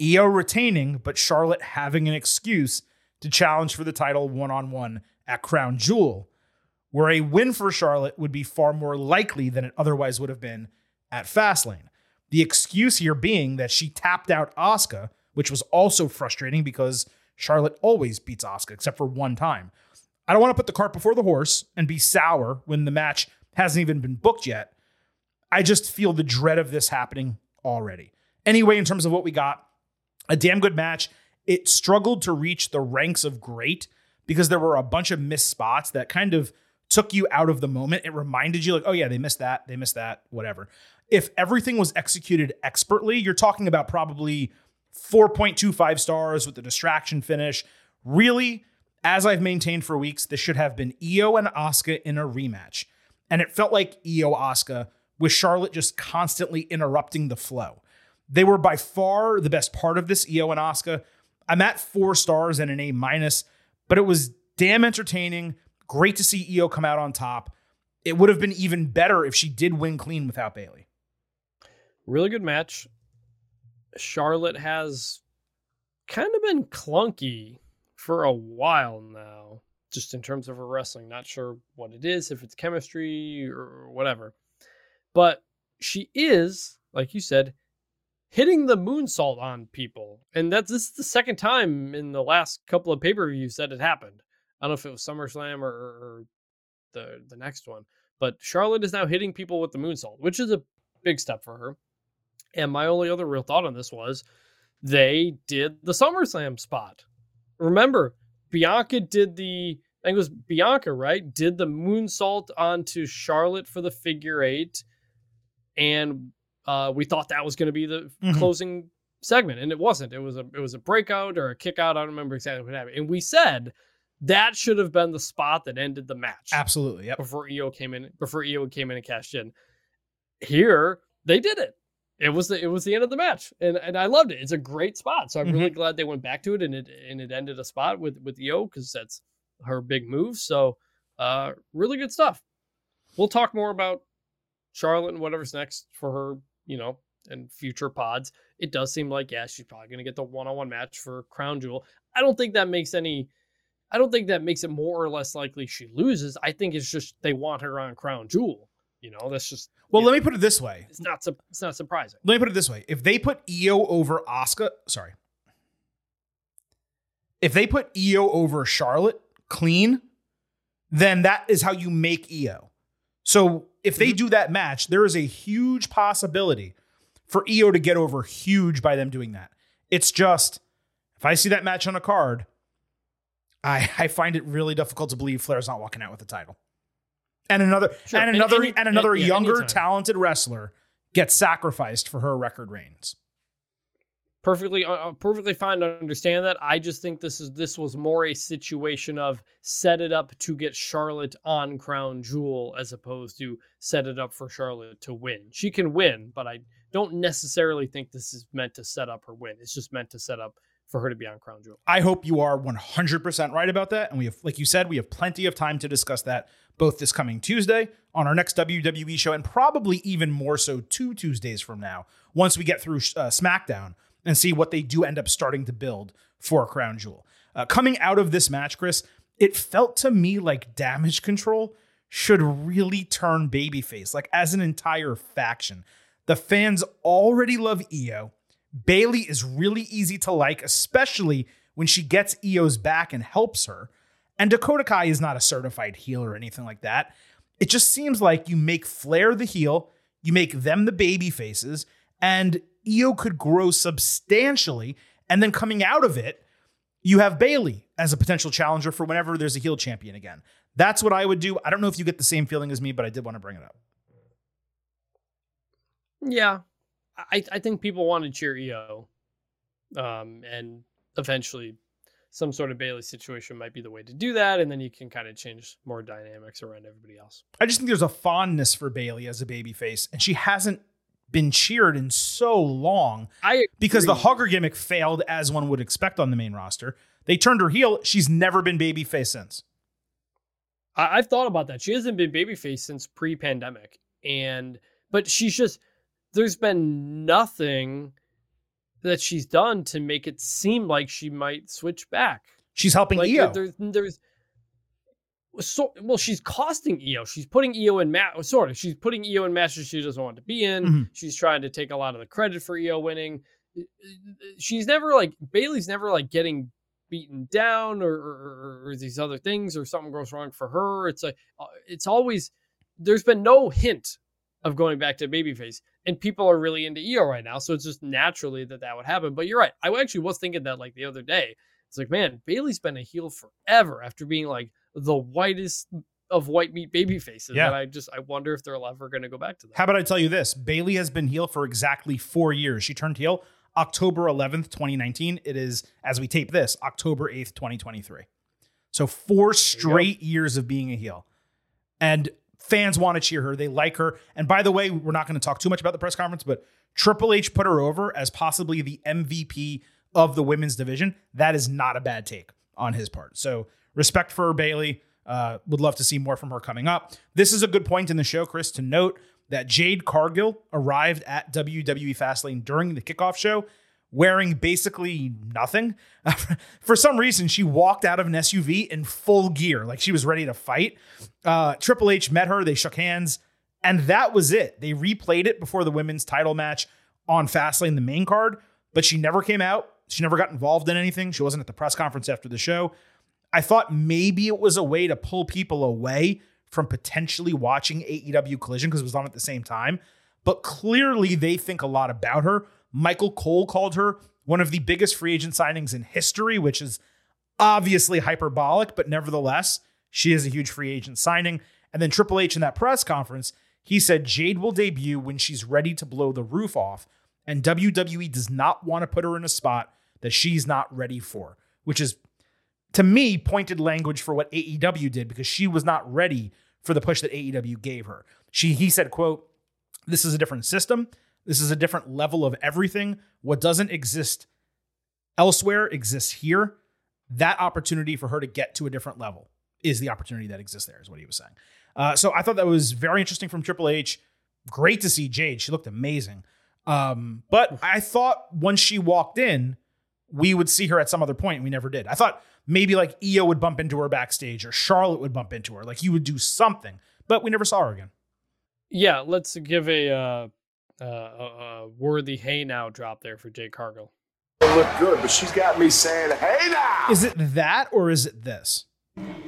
Iyo retaining, but Charlotte having an excuse to challenge for the title one on one at Crown Jewel, where a win for Charlotte would be far more likely than it otherwise would have been at Fastlane. The excuse here being that she tapped out Asuka which was also frustrating because Charlotte always beats Asuka except for one time. I don't want to put the cart before the horse and be sour when the match hasn't even been booked yet. I just feel the dread of this happening already. Anyway, in terms of what we got, a damn good match. It struggled to reach the ranks of great because there were a bunch of missed spots that kind of took you out of the moment. It reminded you, like, oh, yeah, they missed that, they missed that, whatever. If everything was executed expertly, you're talking about probably 4.25 stars with the distraction finish. Really, as I've maintained for weeks, this should have been Iyo and Asuka in a rematch. And it felt like Iyo Asuka with Charlotte just constantly interrupting the flow. They were by far the best part of this, Iyo and Asuka. I'm at four stars and an A minus, but it was damn entertaining. Great to see Iyo come out on top. It would have been even better if she did win clean without Bayley. Really good match. Charlotte has kind of been clunky for a while now, just in terms of her wrestling. Not sure what it is, if it's chemistry or whatever. But she is, like you said, hitting the moonsault on people. And that's this is the second time in the last couple of pay-per-views that it happened. I don't know if it was SummerSlam or, or the the next one. But Charlotte is now hitting people with the moonsault, which is a big step for her. And my only other real thought on this was they did the SummerSlam spot. Remember, Bianca did the I think it was Bianca, right? Did the moonsault onto Charlotte for the figure eight. And uh, we thought that was going to be the Mhm. closing segment, and it wasn't. It was a it was a breakout or a kick out. I don't remember exactly what happened. And we said that should have been the spot that ended the match Absolutely. Yep. before Iyo came in before Iyo came in and cashed in. Here they did it. It was the it was the end of the match, and and I loved it. It's a great spot, so I'm really glad they went back to it, and it and it ended a spot with with Iyo because that's her big move. So, uh, really good stuff. We'll talk more about Charlotte and whatever's next for her, you know, and future pods. It does seem like yeah, she's probably gonna get the one on one match for Crown Jewel. I don't think that makes any I don't think that makes it more or less likely she loses. I think it's just they want her on Crown Jewel. You know, that's just Well, let know, me put it this way. it's not su- it's not surprising. Let me put it this way. If they put Iyo over Asuka, sorry. If they put Iyo over Charlotte clean, then that is how you make Iyo. So if they mm-hmm. do that match, there is a huge possibility for Iyo to get over huge by them doing that. It's just if I see that match on a card, I I find it really difficult to believe Flair's not walking out with the title. And another Sure. and And another any- and another yeah, younger anytime. talented wrestler gets sacrificed for her record reigns. Perfectly, uh, uh, perfectly fine to understand that. I just think this is this was more a situation of set it up to get Charlotte on Crown Jewel as opposed to set it up for Charlotte to win. She can win, but I don't necessarily think this is meant to set up her win. It's just meant to set up for her to be on Crown Jewel. I hope you are 100% right about that. And we have, like you said, we have plenty of time to discuss that both this coming Tuesday on our next WWE show, and probably even more so two Tuesdays from now, once we get through uh, SmackDown and see what they do end up starting to build for Crown Jewel. Uh, coming out of this match, Chris, it felt to me like damage control should really turn babyface, like as an entire faction. The fans already love Iyo. Bayley is really easy to like, especially when she gets Iyo's back and helps her. And Dakota Kai is not a certified heel or anything like that. It just seems like you make Flair the heel, you make them the baby faces, and Iyo could grow substantially. And then coming out of it, you have Bayley as a potential challenger for whenever there's a heel champion again. That's what I would do. I don't know if you get the same feeling as me, but I did want to bring it up. Yeah, I I think people want to cheer Iyo, um, and eventually, some sort of Bayley situation might be the way to do that, and then you can kind of change more dynamics around everybody else. I just think there's a fondness for Bayley as a babyface, and she hasn't been cheered in so long I because the hugger gimmick failed as one would expect on the main roster. They turned her heel. She's never been babyface since. I, I've thought about that. She hasn't been babyface since pre-pandemic, and but she's just there's been nothing that she's done to make it seem like she might switch back. She's helping like Iyo. there's there's so well she's costing Iyo. She's putting Iyo in match sort of. She's putting Iyo in matches she doesn't want to be in. Mhm. She's trying to take a lot of the credit for Iyo winning. she's never like Bayley's never like getting beaten down or, or, or, these other things or something goes wrong for her. It's like uh, it's always there's been no hint of going back to babyface, and people are really into Iyo right now, so it's just naturally that that would happen. But you're right. I actually was thinking that like the other day. It's like man, Bayley's been a heel forever after being like the whitest of white meat baby faces. Yeah. And I just I wonder if they're ever going to go back to that. How about I tell you this? Bayley has been heel for exactly four years. She turned heel October 11th, 2019. It is, as we tape this, October 8th, 2023. So four straight years of being a heel. And fans want to cheer her. They like her. And by the way, we're not going to talk too much about the press conference, but Triple H put her over as possibly the MVP of the women's division. That is not a bad take on his part. So respect for Bayley. Uh, would love to see more from her coming up. This is a good point in the show, Chris, to note that Jade Cargill arrived at WWE Fastlane during the kickoff show wearing basically nothing. For some reason, she walked out of an SUV in full gear, like she was ready to fight. Uh, Triple H met her, they shook hands, and that was it. They replayed it before the women's title match on Fastlane, the main card, but she never came out. She never got involved in anything. She wasn't at the press conference after the show. I thought maybe it was a way to pull people away from potentially watching AEW Collision because it was on at the same time. But clearly, they think a lot about her. Michael Cole called her one of the biggest free agent signings in history, which is obviously hyperbolic, but nevertheless, she is a huge free agent signing. And then Triple H in that press conference, he said Jade will debut when she's ready to blow the roof off. And WWE does not want to put her in a spot that she's not ready for, which is, to me, pointed language for what AEW did because she was not ready for the push that AEW gave her. She he said, quote, this is a different system. This is a different level of everything. What doesn't exist elsewhere exists here. That opportunity for her to get to a different level is the opportunity that exists there, is what he was saying. Uh, so I thought that was very interesting from Triple H. Great to see Jade. She looked amazing. Um, but I thought once she walked in, we would see her at some other point. We never did. I thought maybe like Iyo would bump into her backstage or Charlotte would bump into her. Like you would do something, but we never saw her again. Yeah, let's give a uh, uh, a, worthy hey now drop there for Jade Cargill. Look good, but she's got me saying hey now. Is it that or is it this?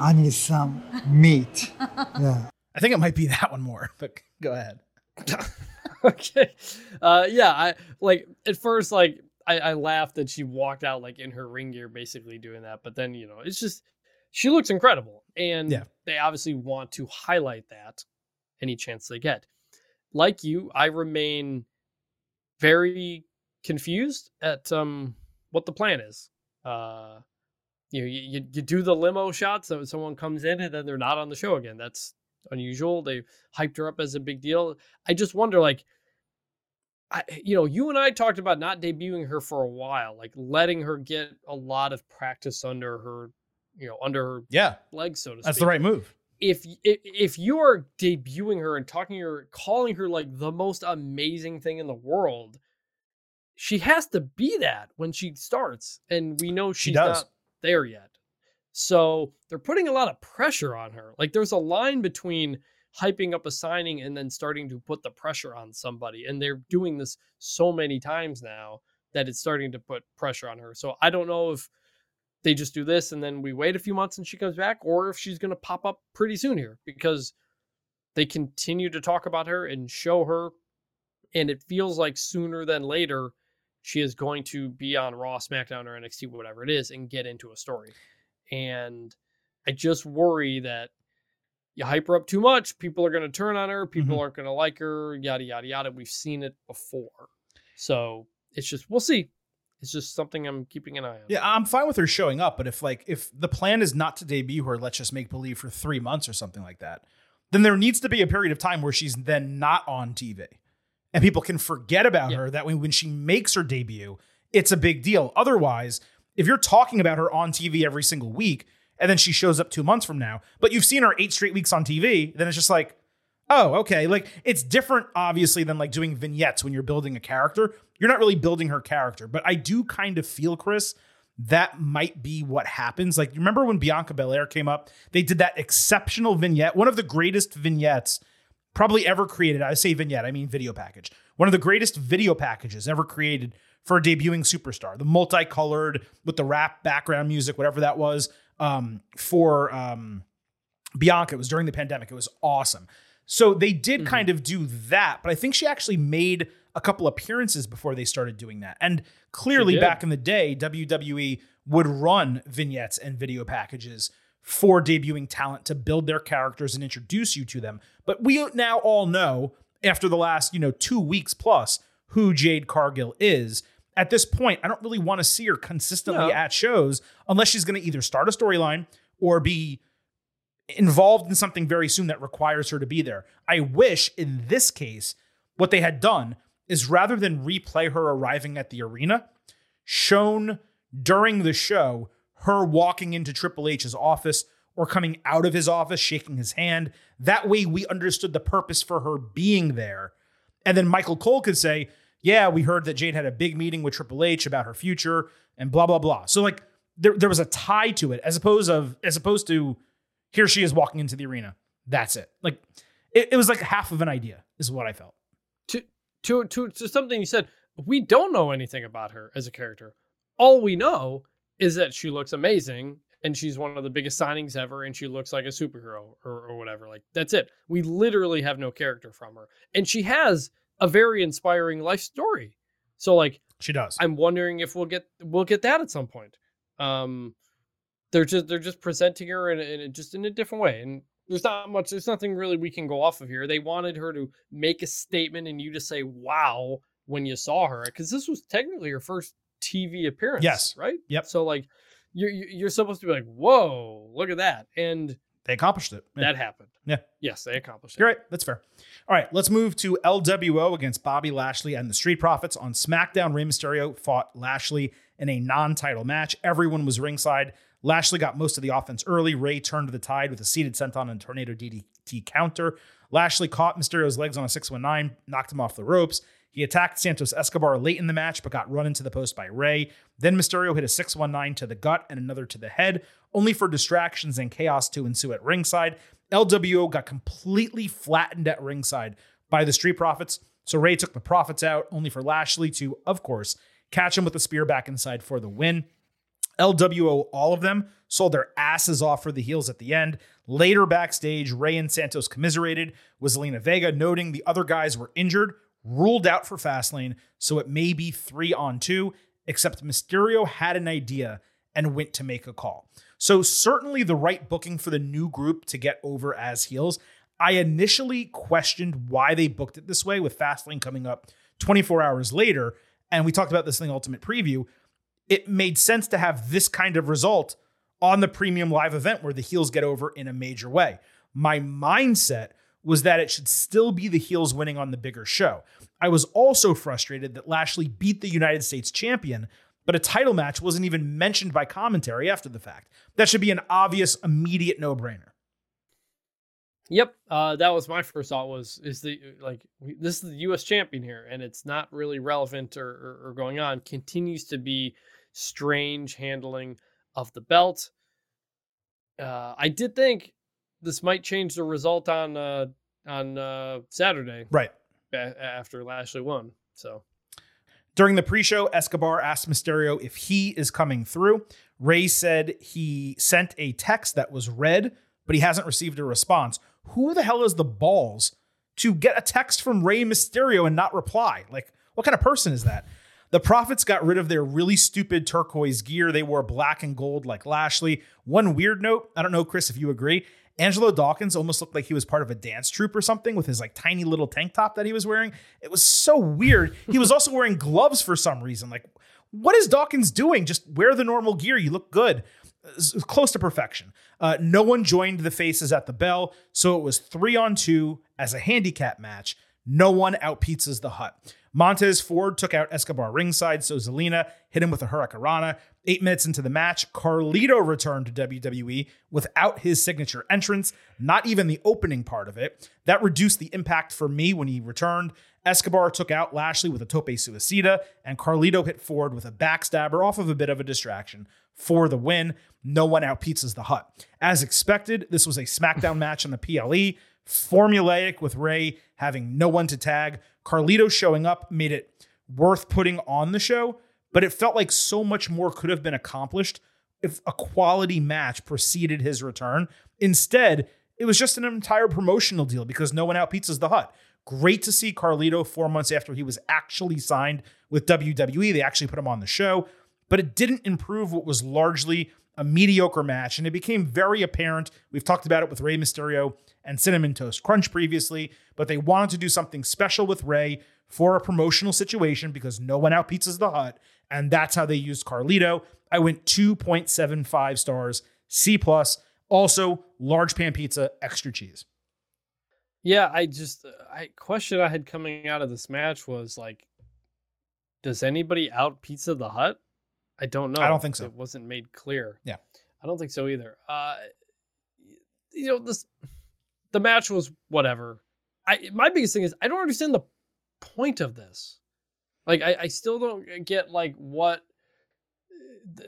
I need some meat. Yeah. I think it might be that one more, but go ahead. okay. Uh, yeah, I like at first like I, I laughed that she walked out like in her ring gear, basically doing that. But then you know, it's just she looks incredible, and yeah. they obviously want to highlight that any chance they get. Like you, I remain very confused at um what the plan is. Uh, you know, you, you do the limo shots, so someone comes in and then they're not on the show again. That's unusual. They hyped her up as a big deal. I just wonder, like, I, you know, you and I talked about not debuting her for a while, like letting her get a lot of practice under her, you know, under her yeah legs, so to speak. That's the right move. If, if you are debuting her and talking her, calling her like the most amazing thing in the world, she has to be that when she starts, and we know she's she not there yet. So they're putting a lot of pressure on her. Like there's a line between hyping up a signing and then starting to put the pressure on somebody. And they're doing this so many times now that it's starting to put pressure on her. So I don't know if they just do this and then we wait a few months and she comes back or if she's going to pop up pretty soon here because they continue to talk about her and show her. And it feels like sooner than later, she is going to be on Raw, SmackDown, or NXT, whatever it is, and get into a story. And I just worry that you hype her up too much, people are going to turn on her. People mm-hmm. aren't going to like her. Yada yada yada. We've seen it before, so it's just we'll see. It's just something I'm keeping an eye on. Yeah, I'm fine with her showing up, but if like if the plan is not to debut her, let's just make believe for three months or something like that, then there needs to be a period of time where she's then not on TV, and people can forget about yeah. her. That way, when she makes her debut, it's a big deal. Otherwise, if you're talking about her on TV every single week, and then she shows up two months from now, but you've seen her eight straight weeks on TV, then it's just like, oh, okay. Like it's different, obviously, than like doing vignettes when you're building a character. You're not really building her character, but I do kind of feel, Chris, that might be what happens. Like, remember when Bianca Belair came up? They did that exceptional vignette, one of the greatest vignettes probably ever created. I say vignette, I mean video package. One of the greatest video packages ever created for a debuting superstar. The multicolored with the rap background music, whatever that was, um, for um, Bianca. It was during the pandemic. It was awesome. So they did Mm-hmm. kind of do that, but I think she actually made a couple appearances before they started doing that. And clearly, back in the day, WWE would run vignettes and video packages for debuting talent to build their characters and introduce you to them. But we now all know after the last, you know, two weeks plus who Jade Cargill is. At this point, I don't really want to see her consistently No. at shows unless she's going to either start a storyline or be involved in something very soon that requires her to be there. I wish in this case, what they had done is rather than replay her arriving at the arena, shown during the show her walking into Triple H's office or coming out of his office, shaking his hand. That way we understood the purpose for her being there. And then Michael Cole could say, Yeah, we heard that Jade had a big meeting with Triple H about her future and blah, blah, blah. So like there, there was a tie to it as opposed of as opposed to here she is walking into the arena. That's it. Like it, it was like half of an idea, is what I felt. to to to to something you said we don't know anything about her as a character all we know is that she looks amazing and she's one of the biggest signings ever and she looks like a superhero or, or whatever like that's it we literally have no character from her and she has a very inspiring life story so like She does. i'm wondering if we'll get we'll get that at some point um they're just they're just presenting her in, a- in just in a different way and there's not much there's nothing really we can go off of here they wanted her to make a statement and you to say wow when you saw her because this was technically her first tv appearance Yes. right Yep. so like you're you're supposed to be like whoa look at that and they accomplished it. Yeah. that happened Yeah. yes they accomplished it You're right. That's fair. All right, let's move to LWO against Bobby Lashley and the Street Profits on SmackDown. Rey Mysterio fought Lashley in a non-title match. Everyone was ringside. Lashley got most of the offense early. Rey turned the tide with a seated senton and tornado DDT counter. Lashley caught Mysterio's legs on a 619, knocked him off the ropes. He attacked Santos Escobar late in the match, but got run into the post by Rey. Then Mysterio hit a 619 to the gut and another to the head, only for distractions and chaos to ensue at ringside. LWO got completely flattened at ringside by the Street Profits. So Rey took the Profits out, only for Lashley to, of course, catch him with a spear back inside for the win. LWO, all of them, sold their asses off for the heels at the end. Later backstage, Rey and Santos commiserated with Zelina Vega, noting the other guys were injured, ruled out for Fastlane, so it may be three on two, except Mysterio had an idea and went to make a call. So, certainly the right booking for the new group to get over as heels. I initially questioned why they booked it this way with Fastlane coming up 24 hours later. And we talked about this in the Ultimate Preview it made sense to have this kind of result on the premium live event where the heels get over in a major way. My mindset was that it should still be the heels winning on the bigger show. I was also frustrated that Lashley beat the United States champion, but a title match wasn't even mentioned by commentary after the fact. That should be an obvious, immediate no brainer. Yep, uh, that was my first thought. Was is the like this is the U.S. champion here, and it's not really relevant or, or, or going on. Continues to be strange handling of the belt. Uh, I did think this might change the result on uh, on uh, Saturday Right. a- after Lashley won. So During the pre show, Escobar asked Mysterio if he is coming through. Rey said he sent a text that was read, but he hasn't received a response. Who the hell is the balls to get a text from Rey Mysterio and not reply? Like, what kind of person is that? The Profits got rid of their really stupid turquoise gear. They wore black and gold like Lashley. One weird note I don't know, Chris, if you agree. Angelo Dawkins almost looked like he was part of a dance troupe or something with his like tiny little tank top that he was wearing. It was so weird. He was also wearing gloves for some reason. Like, what is Dawkins doing? Just wear the normal gear. You look good. Close to perfection. Uh, no one joined the faces at the bell, so it was three on two as a handicap match. No one out pizzas the hut. Montez Ford took out Escobar ringside, so Zelina hit him with a Hurricanrana. Eight minutes into the match, Carlito returned to WWE without his signature entrance, not even the opening part of it. That reduced the impact for me when he returned. Escobar took out Lashley with a tope suicida, and Carlito hit Ford with a backstabber off of a bit of a distraction for the win. No one out pizzas the hut. As expected, this was a SmackDown match on the PLE, formulaic with Rey having no one to tag. Carlito showing up made it worth putting on the show, but it felt like so much more could have been accomplished if a quality match preceded his return. Instead, it was just an entire promotional deal because no one out pizzas the hut. Great to see Carlito four months after he was actually signed with WWE. They actually put him on the show, but it didn't improve what was largely a mediocre match. And it became very apparent. We've talked about it with Rey Mysterio and Cinnamon Toast Crunch previously, but they wanted to do something special with Rey for a promotional situation because no one out pizzas the hut. And that's how they used Carlito. I went 2.75 stars, C plus. Also, large pan pizza, extra cheese. Yeah, I just I question I had coming out of this match was like, does anybody out Pizza the Hut? I don't know. I don't think so. It wasn't made clear. Yeah. I don't think so either. Uh, you know this, the match was whatever. I my biggest thing is I don't understand the point of this. Like I, I still don't get like what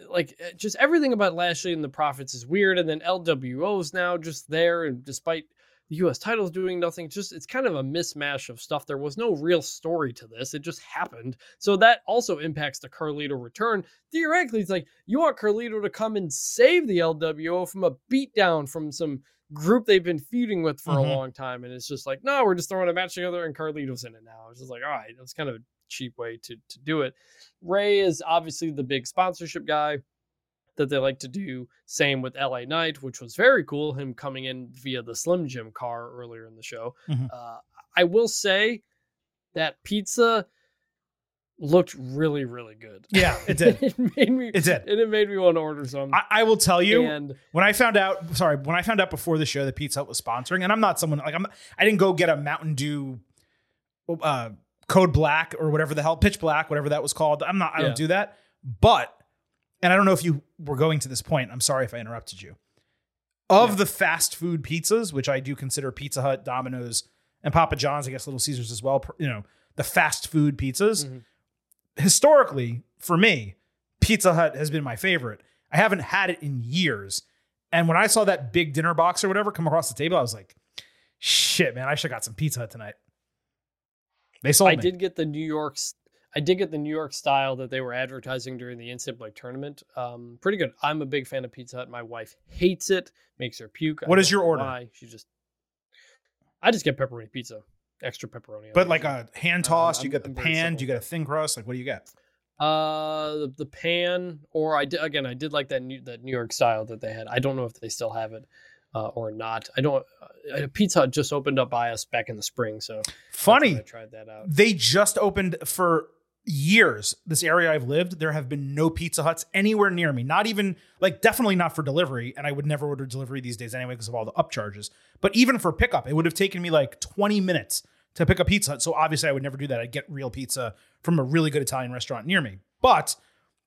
like eh, just everything about Lashley and the Profits is weird, and then LWO's now just there, and despite the U.S. titles doing nothing, just it's kind of a mismatch of stuff. There was no real story to this; it just happened. So that also impacts the Carlito return. Theoretically, it's like you want Carlito to come and save the LWO from a beatdown from some group they've been feuding with for Mhm. a long time, and it's just like, no, we're just throwing a match together, and Carlito's in it now. It's just like, all right, that's kind of a cheap way to to do it. Rey is obviously the big sponsorship guy that they like to do. Same with LA Knight, which was very cool. Him coming in via the Slim Jim car earlier in the show. Mhm. Uh, I will say that pizza looked really, really good. Yeah, it did. it made me. It did. And it made me want to order some. I, I will tell you and when I found out. Sorry, when I found out before the show that Pizza Hut was sponsoring, and I'm not someone like I'm. I didn't go get a Mountain Dew, uh, Code Black or whatever the hell, Pitch Black, whatever that was called. I'm not. I Yeah. don't do that. But, and I don't know if you were going to this point. I'm sorry if I interrupted you. Of Yeah. the fast food pizzas, which I do consider Pizza Hut, Domino's, and Papa John's, I guess Little Caesars as well. You know, the fast food pizzas. Mhm. Historically, for me, Pizza Hut has been my favorite. I haven't had it in years. And when I saw that big dinner box or whatever come across the table, I was like, shit, man, I should have got some Pizza Hut tonight. They sold I me. did get the New York. I did get the New York style that they were advertising during the Instant Blake tournament. Um, pretty good. I'm a big fan of Pizza Hut. My wife hates it, makes her puke. What is your order? Why. She just. I just get pepperoni pizza, extra pepperoni. But like a hand toss, you I'm- get the I'm pan, simple. you get a thin crust. Like, what do you get? Uh, the, the pan, or I did again. I did like that new that New York style that they had. I don't know if they still have it, uh, or not. I don't. Uh, Pizza Hut just opened up by us back in the spring, so Funny, I tried that out. they just opened for years. This area I've lived, there have been no Pizza Huts anywhere near me. Not even like definitely not for delivery, and I would never order delivery these days anyway because of all the upcharges. But even for pickup, it would have taken me like 20 minutes to pick a Pizza Hut. So obviously, I would never do that. I'd get real pizza from a really good Italian restaurant near me. But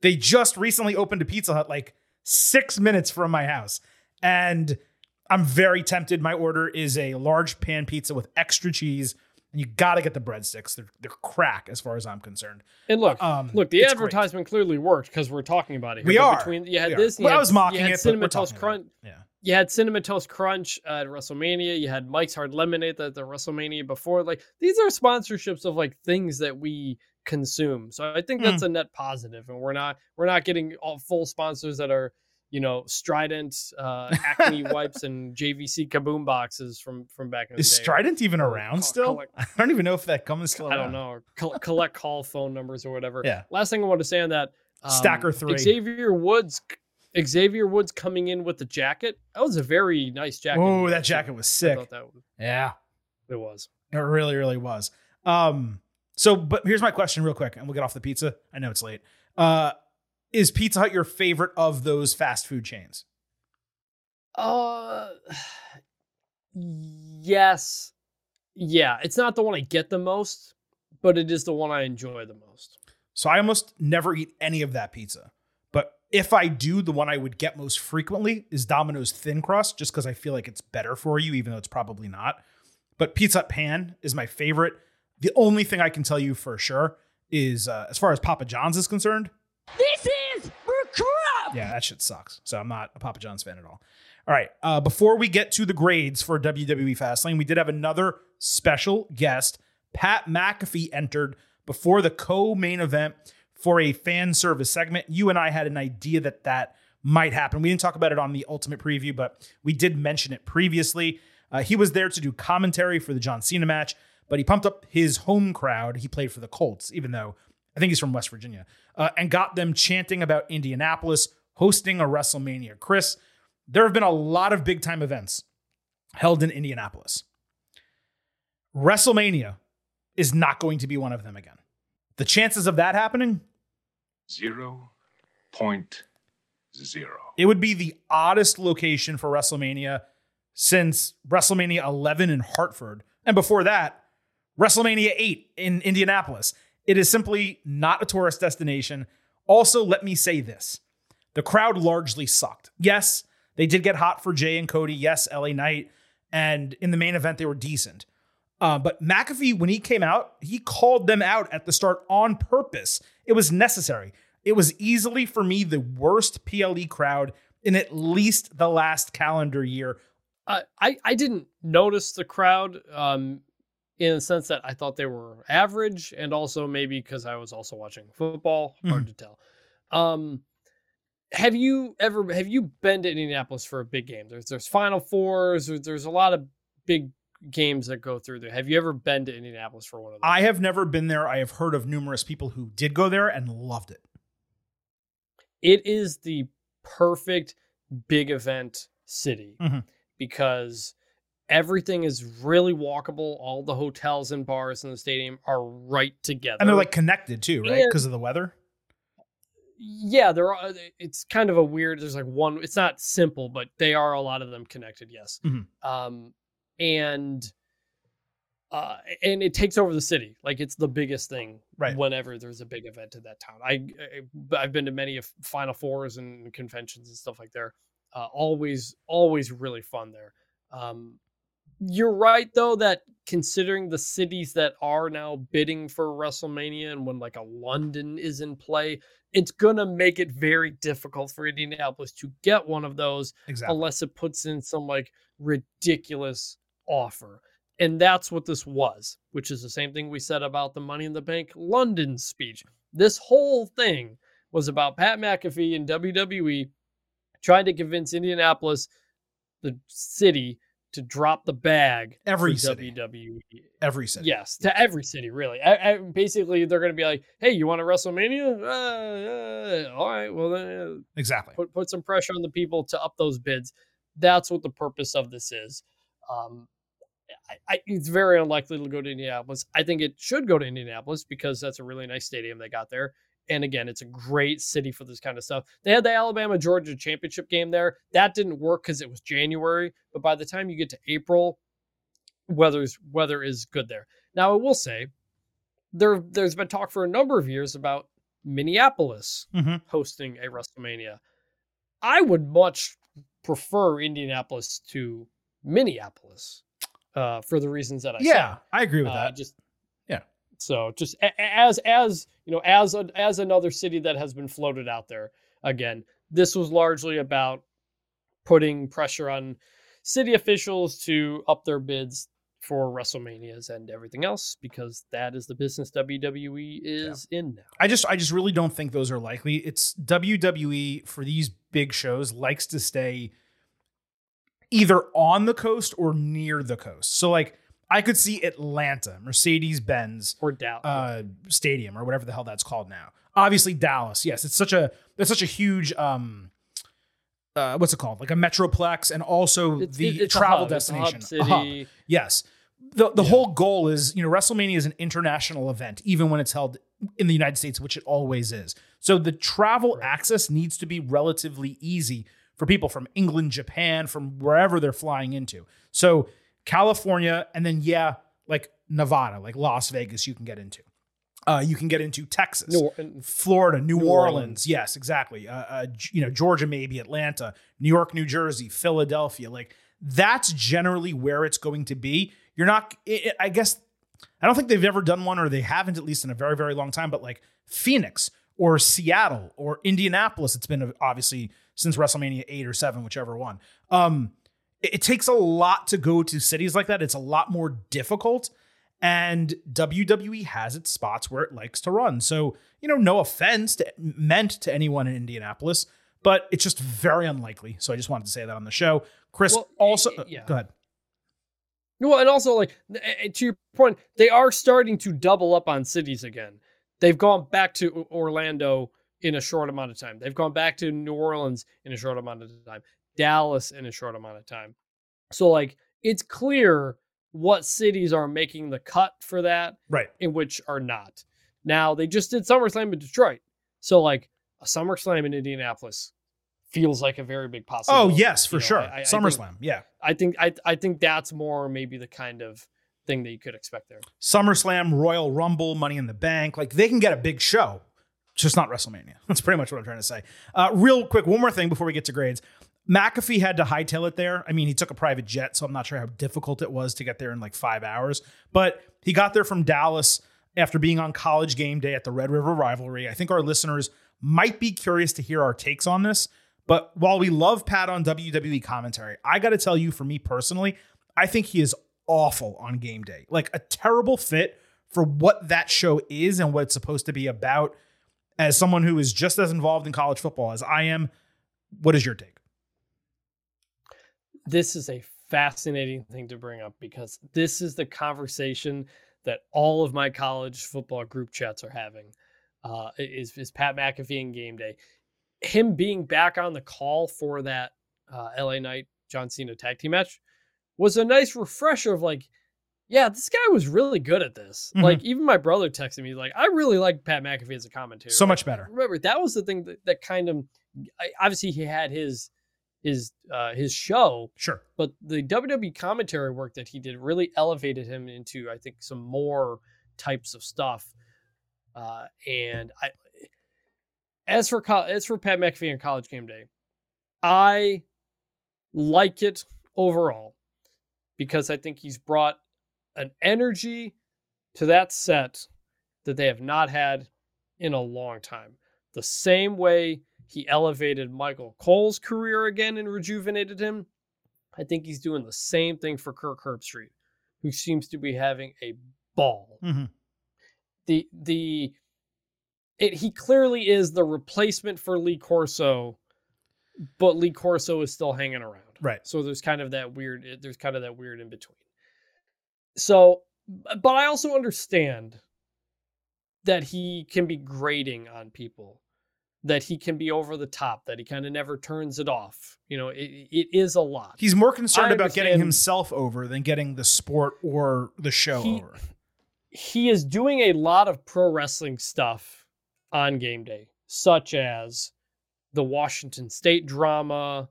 they just recently opened a Pizza Hut like six minutes from my house, and I'm very tempted. My order is a large pan pizza with extra cheese. And you got to get the breadsticks. They're, they're crack as far as I'm concerned. And look, Um, look, the it's great. advertisement clearly worked because we're talking about it. Here. We But are. Between you had We this, you Well, I was mocking you had it, but Cinnamon we're Toast Crunch. Yeah. You had Cinnamon Toast Crunch at WrestleMania. You had Mike's Hard Lemonade at the WrestleMania before. Like these are sponsorships of like things that we consume. So I think Hmm. that's a net positive, and we're not we're not getting all full sponsors that are you know Strident, uh, Acme wipes, and JVC Kaboom boxes from from back in the Is day. Strident even around col- still? collect- I don't even know if that comes still I around. don't know. Collect call phone numbers or whatever. Yeah. Last thing I want to say on that. um, Stacker three. Xavier Woods. Xavier Woods coming in with the jacket. That was a very nice jacket. Oh, that jacket was sick. was, Yeah, it was. it really, really was. Um, so, but here's my question, real quick, and we'll get off the pizza. I know it's late. Uh, is Pizza Hut your favorite of those fast food chains? Uh, yes, yeah. It's not the one I get the most, but it is the one I enjoy the most. So I almost never eat any of that pizza. But if I do, the one I would get most frequently is Domino's thin crust, just because I feel like it's better for you, even though it's probably not. But Pizza Hut pan is my favorite. The only thing I can tell you for sure is, uh, as far as Papa John's is concerned, This is for crap. yeah, that shit sucks. So I'm not a Papa John's fan at all. All right. Uh, before we get to the grades for WWE Fastlane, we did have another special guest. Pat McAfee entered before the co-main event for a fan service segment. You and I had an idea that that might happen. We didn't talk about it on the Ultimate Preview, but we did mention it previously. Uh, he was there to do commentary for the John Cena match, but he pumped up his home crowd. He played for the Colts, even though I think he's from West Virginia, uh, and got them chanting about Indianapolis hosting a WrestleMania. Chris, there have been a lot of big time events held in Indianapolis. WrestleMania is not going to be one of them again. The chances of that happening, Zero point zero. it would be the oddest location for WrestleMania since WrestleMania 11 in Hartford. And before that, WrestleMania 8 in Indianapolis. It is simply not a tourist destination. Also, let me say this the crowd largely sucked. Yes, they did get hot for Jey and Cody. Yes, LA Knight. And in the main event, they were decent. Uh, but McAfee, when he came out, he called them out at the start on purpose. It was necessary. It was easily, for me, the worst PLE crowd in at least the last calendar year. I, I I didn't notice the crowd um, in the sense that I thought they were average, and also maybe because I was also watching football. Hard to tell. Um, have you ever have you been to Indianapolis for a big game? There's there's Final Fours. There's, there's a lot of big games that go through there. Have you ever been to Indianapolis for one of them? I have never been there. I have heard of numerous people who did go there and loved it. it is the perfect big event city Mhm. because everything is really walkable. All the hotels and bars in the stadium are right together. And they're like connected too, right? Because of the weather. yeah, they're it's kind of a weird. There's like one. It's not simple, but they are a lot of them connected. Yes, Mhm. um, and uh, and it takes over the city. Like it's the biggest thing. Right. Whenever there's a big event in that town, I, I I've been to many of Final Fours and conventions and stuff like there. Uh, always always really fun there. Um, you're right though that considering the cities that are now bidding for WrestleMania and when like a London is in play, it's gonna make it very difficult for Indianapolis to get one of those Exactly. unless it puts in some like ridiculous offer. And that's what this was, which is the same thing we said about the Money in the Bank London speech. This whole thing was about Pat McAfee and WWE trying to convince Indianapolis, the city, to drop the bag Every city. WWE. Every city. Yes, to every city, really. I, I, basically, they're going to be like, "Hey, you want a WrestleMania? Uh, uh, all right, well, then, uh, Exactly. put put some pressure on the people to up those bids. That's what the purpose of this is. Um, I, I, it's very unlikely to go to Indianapolis. I think it should go to Indianapolis because that's a really nice stadium they got there. And again, it's a great city for this kind of stuff. They had the Alabama Georgia championship game there. That didn't work because it was January. But by the time you get to April, weather's weather is good there. Now I will say, there there's been talk for a number of years about Minneapolis Mhm. hosting a WrestleMania. I would much prefer Indianapolis to Minneapolis uh, for the reasons that I Yeah, said. I agree with Uh, that. Just. So just as as you know, as a, as another city that has been floated out there again, this was largely about putting pressure on city officials to up their bids for WrestleManias and everything else because that is the business WWE is in now. I just I just really don't think those are likely. It's WWE for these big shows likes to stay either on the coast or near the coast. So like I could see Atlanta, Mercedes Benz Or doubt. uh, Stadium or whatever the hell that's called now. Obviously Dallas. Yes, it's such a that's such a huge um uh, what's it called? Like a metroplex and also It's- the it- it's travel hub. It's destination. City. Yes. The the whole goal is, you know, WrestleMania is an international event, even when it's held in the United States, which it always is. So the travel access needs to be relatively easy for people from England, Japan, from wherever they're flying into. So California, and then yeah, like Nevada, like Las Vegas, you can get into. Uh, you can get into Texas. New Or- Florida, New, New Orleans. Orleans. Yes, exactly. Uh, uh, you know, Georgia, maybe Atlanta, New York, New Jersey, Philadelphia. Like that's generally where it's going to be. You're not. i I guess I don't think they've ever done one, or they haven't at least in a very, very long time. But like Phoenix or Seattle or Indianapolis, it's been obviously since WrestleMania eight or seven, whichever one. Um, it, takes a lot to go to cities like that. It's a lot more difficult. And WWE has its spots where it likes to run. So, you know, no offense to, meant to anyone in Indianapolis, but it's just very unlikely. So I just wanted to say that on the show. Chris Well, also, uh, yeah. go ahead. Well, and also like to your point, they are starting to double up on cities again. They've gone back to Orlando in a short amount of time. They've gone back to New Orleans in a short amount of time. Dallas in a short amount of time. So like it's clear what cities are making the cut for that Right. and which are not. Now they just did SummerSlam in Detroit. So like a SummerSlam in Indianapolis feels like a very big possibility. Oh, yes, for You know, sure. I- I- I think- yeah. I think I I think that's more maybe the kind of thing that you could expect there. SummerSlam, Royal Rumble, Money in the Bank. Like they can get a big show, just not WrestleMania. That's pretty much what I'm trying to say. Uh, real quick, one more thing before we get to grades. McAfee had to hightail it there. I mean, he took a private jet, so I'm not sure how difficult it was to get there in like five hours. But he got there from Dallas after being on college game day at the Red River Rivalry. I think our listeners might be curious to hear our takes on this. But while we love Pat on WWE commentary, I got to tell you, for me personally, I think he is awful on game day. Like a terrible fit for what that show is and what it's supposed to be about. As someone who is just as involved in college football as I am, what is your take? This is a fascinating thing to bring up because this is the conversation that all of my college football group chats are having. Uh, is is Pat McAfee and game day? Him being back on the call for that uh, LA Knight John Cena tag team match was a nice refresher of like, yeah, this guy was really good at this. Mhm. Like even my brother texted me like, I really like Pat McAfee as a commentator. So much better. remember that was the thing that, that kind of I- obviously he had his his uh his show Sure. but the WWE commentary work that he did really elevated him into I think some more types of stuff uh and I as for as for Pat McAfee and college game day I like it overall because I think he's brought an energy to that set that they have not had in a long time. The same way he elevated Michael Cole's career again and rejuvenated him, I think he's doing the same thing for Kirk Herbstreit, who seems to be having a ball. Mhm. The the it, he clearly is the replacement for Lee Corso, but Lee Corso is still hanging around. Right. So there's kind of that weird there's kind of that weird in between. So but I also understand that he can be grating on people, that he can be over the top, that he kind of never turns it off. You know, it, it is a lot. He's more concerned about getting himself over than getting the sport or the show He- over. he is doing a lot of pro wrestling stuff on game day, such as the Washington State drama,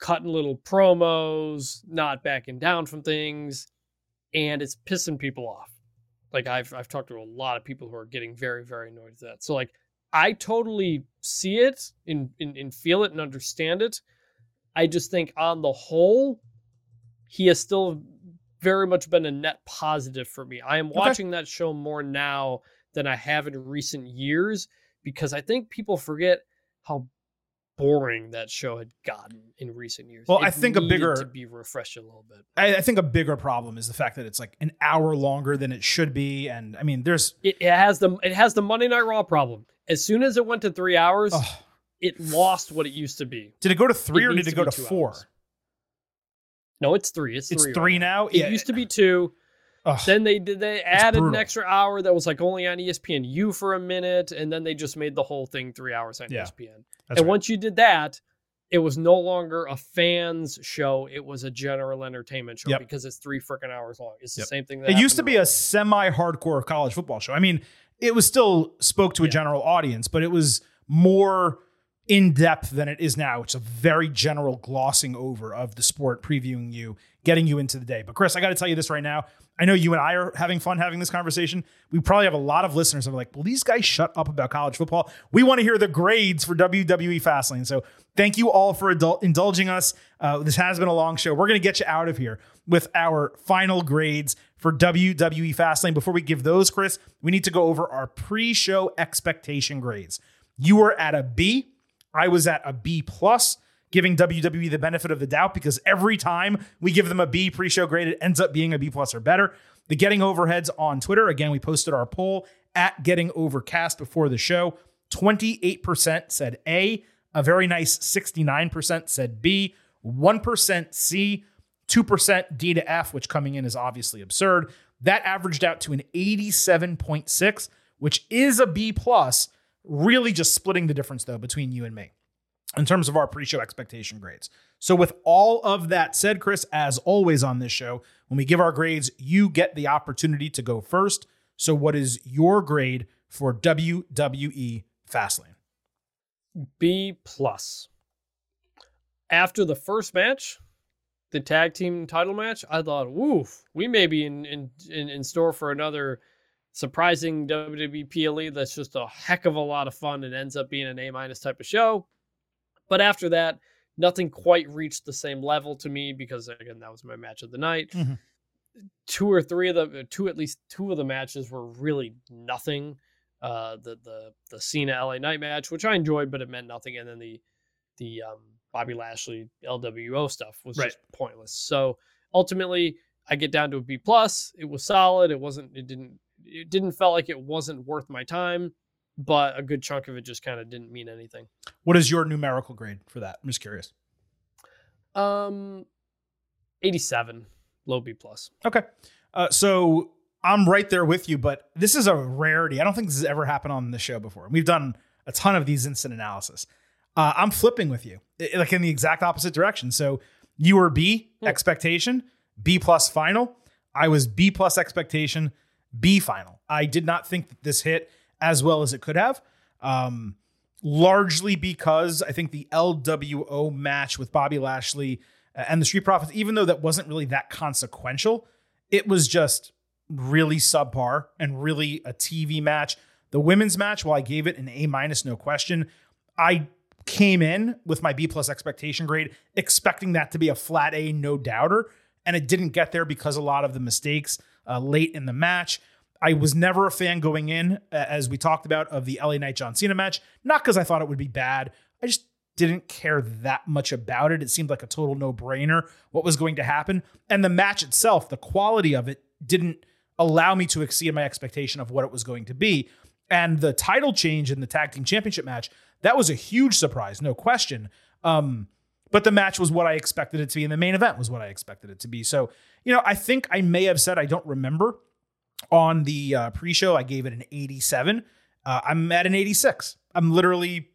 cutting little promos, not backing down from things, and it's pissing people off. Like I've I've talked to a lot of people who are getting very very annoyed with that. So like I totally see it and, and, and feel it and understand it. I just think on the whole, he has still very much been a net positive for me. I am watching that show more now than I have in recent years because I think people forget how boring that show had gotten in recent years. Well, I think a bigger- to be refreshed a little bit. I, I think a bigger problem is the fact that it's like an hour longer than it should be. And I mean, there's It, it has the it has the Monday Night Raw problem. As soon as it went to three hours, oh, it lost what it used to be. did it go to three It or did it go to four? hours. No, it's three. It's, It's three, three right now? It Yeah. used to be two. Ugh. Then they did they added an extra hour that was like only on ESPN U for a minute, and then they just made the whole thing three hours on Yeah, ESPN. And right. once you did that, it was no longer a fans show; it was a general entertainment show Yep. because it's three freaking hours long. It's the Yep. same thing. That it used to be a semi-hardcore college football show. I mean, it was still spoke to a Yeah. general audience, but it was more in depth than it is now. It's a very general glossing over of the sport, previewing you, getting you into the day. But Chris, I got to tell you this right now. I know you and I are having fun having this conversation. We probably have a lot of listeners that are like, "Well, these guys shut up about college football?" We want to hear the grades for WWE Fastlane. So thank you all for adul- indulging us. Uh, this has been a long show. We're going to get you out of here with our final grades for WWE Fastlane. Before we give those, Chris, we need to go over our pre-show expectation grades. You were at a B. I was at a B plus, giving WWE the benefit of the doubt because every time we give them a B pre-show grade, it ends up being a B plus or better. The Getting Overheads on Twitter. Again, we posted our poll at Getting Overcast before the show. 28% said A, a very nice 69% said B, 1% C, 2% D to F, which coming in is obviously absurd. That averaged out to an 87.6, which is a B plus, really just splitting the difference though between you and me in terms of our pre-show expectation grades. So with all of that said, Chris, as always on this show, when we give our grades, you get the opportunity to go first. So what is your grade for WWE Fastlane? B plus. After the first match, the tag team title match, I thought, woof, we may be in in, in, in store for another surprising WWE PLE that's just a heck of a lot of fun and ends up being an A minus type of show. But after that, nothing quite reached the same level to me because again, that was my match of the night. Mhm. Two or three of the two at least two of the matches were really nothing. Uh, the the the Cena LA Knight match, which I enjoyed, but it meant nothing, and then the the um, Bobby Lashley LWO stuff was Right. just pointless. So ultimately, I get down to a B plus. It was solid. It wasn't. It didn't. It didn't felt like it wasn't worth my time, but a good chunk of it just kind of didn't mean anything. What is your numerical grade for that? I'm just curious. Um, eighty-seven, low B plus. Okay. Uh, so I'm right there with you, but this is a rarity. I don't think this has ever happened on the show before. We've done a ton of these instant analysis. Uh, I'm flipping with you, i- like in the exact opposite direction. So you were B Hmm. expectation, B plus final. I was B plus expectation, B final. I did not think that this hit as well as it could have. Um, largely because I think the LWO match with Bobby Lashley uh, and the Street Profits, even though that wasn't really that consequential, it was just really subpar and really a TV match. The women's match, while I gave it an A minus, no question, I came in with my B plus expectation grade, expecting that to be a flat A, no doubter, and it didn't get there because a lot of the mistakes uh, late in the match. I was never a fan going in, as we talked about, of the LA Knight John Cena match. Not because I thought it would be bad. I just didn't care that much about it. It seemed like a total no brainer what was going to happen. And the match itself, the quality of it, didn't allow me to exceed my expectation of what it was going to be. And the title change in the tag team championship match, that was a huge surprise, no question. Um, but the match was what I expected it to be, and the main event was what I expected it to be. So, you know, I think I may have said I don't remember on the uh, pre-show. I gave it an 87. Uh, I'm at an 86. I'm literally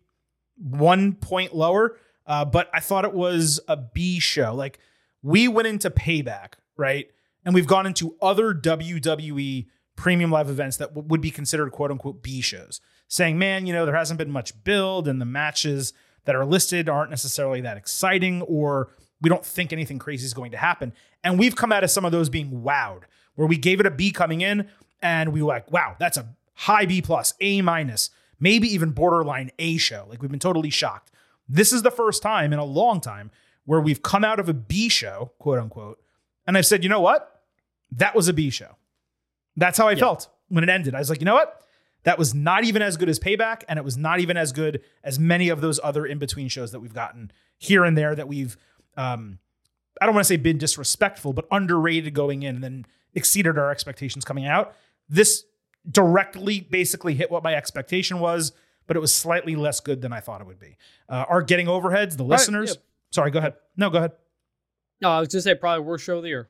one point lower, uh, but I thought it was a B show. Like we went into Payback, right? And we've gone into other WWE premium live events that w- would be considered quote unquote B shows, saying, man, you know, there hasn't been much build and the matches that are listed aren't necessarily that exciting or we don't think anything crazy is going to happen. And we've come out of some of those being wowed, where we gave it a B coming in and we were like, wow, that's a high B plus, A minus, maybe even borderline A show. Like we've been totally shocked. This is the first time in a long time where we've come out of a B show, quote unquote, and I've said, you know what? That was a B show. That's how I felt when it ended. I was like, you know what? That was not even as good as Payback, and it was not even as good as many of those other in between shows that we've gotten here and there that we've, um, I don't want to say been disrespectful, but underrated going in and then exceeded our expectations coming out. This directly basically hit what my expectation was, but it was slightly less good than I thought it would be. Uh, our getting overheads, the listeners. yeah. Sorry, go ahead. No, go ahead. No, I was just to say probably worst show of the year.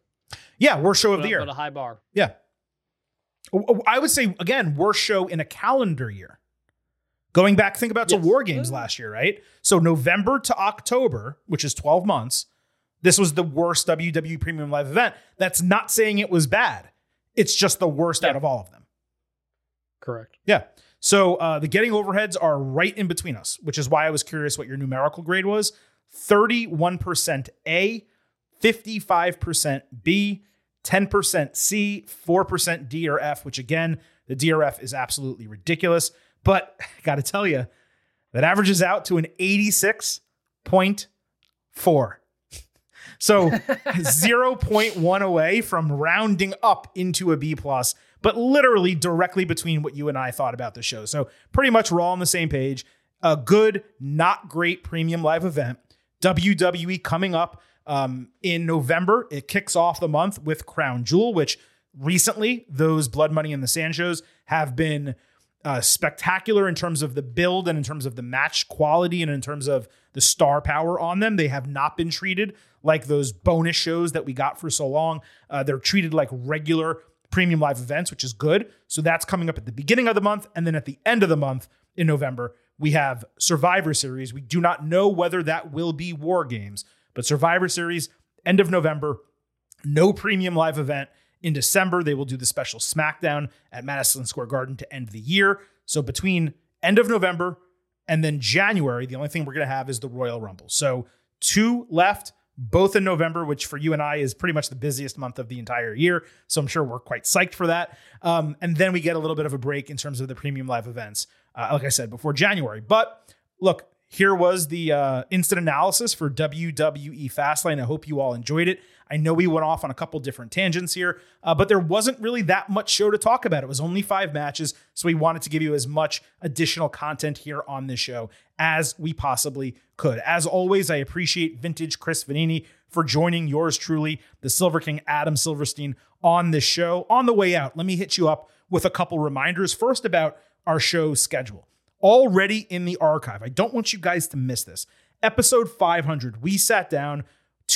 Yeah, worst show of the year. but a high bar. Yeah. I would say again, worst show in a calendar year. Going back, think about to Yes. War Games last year, right? So November to October, which is 12 months, this was the worst WWE Premium Live event. That's not saying it was bad. It's just the worst out of all of them. Correct. Yeah. So uh, the getting overheads are right in between us, which is why I was curious what your numerical grade was 31% A, 55% B, 10% C, 4% D or F, which again, the D or F is absolutely ridiculous. But I got to tell you, that averages out to an 86.4. So 0.1 away from rounding up into a B plus, but literally directly between what you and I thought about the show. So pretty much we're all on the same page. A good, not great premium live event. WWE coming up um, in November. It kicks off the month with Crown Jewel, which recently, those Blood Money and the Sand shows have been uh, spectacular in terms of the build and in terms of the match quality and in terms of the star power on them. They have not been treated like those bonus shows that we got for so long. Uh, they're treated like regular premium live events, which is good. So that's coming up at the beginning of the month. And then at the end of the month in November, we have Survivor Series. We do not know whether that will be War Games, but Survivor Series, end of November, no premium live event. In December, they will do the special SmackDown at Madison Square Garden to end the year. So between end of November and then January, the only thing we're going to have is the Royal Rumble. So two left, both in November, which for you and I is pretty much the busiest month of the entire year. So I'm sure we're quite psyched for that. Um, and then we get a little bit of a break in terms of the premium live events, uh, like I said, before January. But look, here was the uh, instant analysis for WWE Fastlane. I hope you all enjoyed it. I know we went off on a couple different tangents here, uh, but there wasn't really that much show to talk about. It was only five matches, so we wanted to give you as much additional content here on this show as we possibly could. As always, I appreciate vintage Chris Vannini for joining yours truly, the Silver King Adam Silverstein, on this show. On the way out, let me hit you up with a couple reminders. First, about our show schedule. Already in the archive. I don't want you guys to miss this. Episode 500, we sat down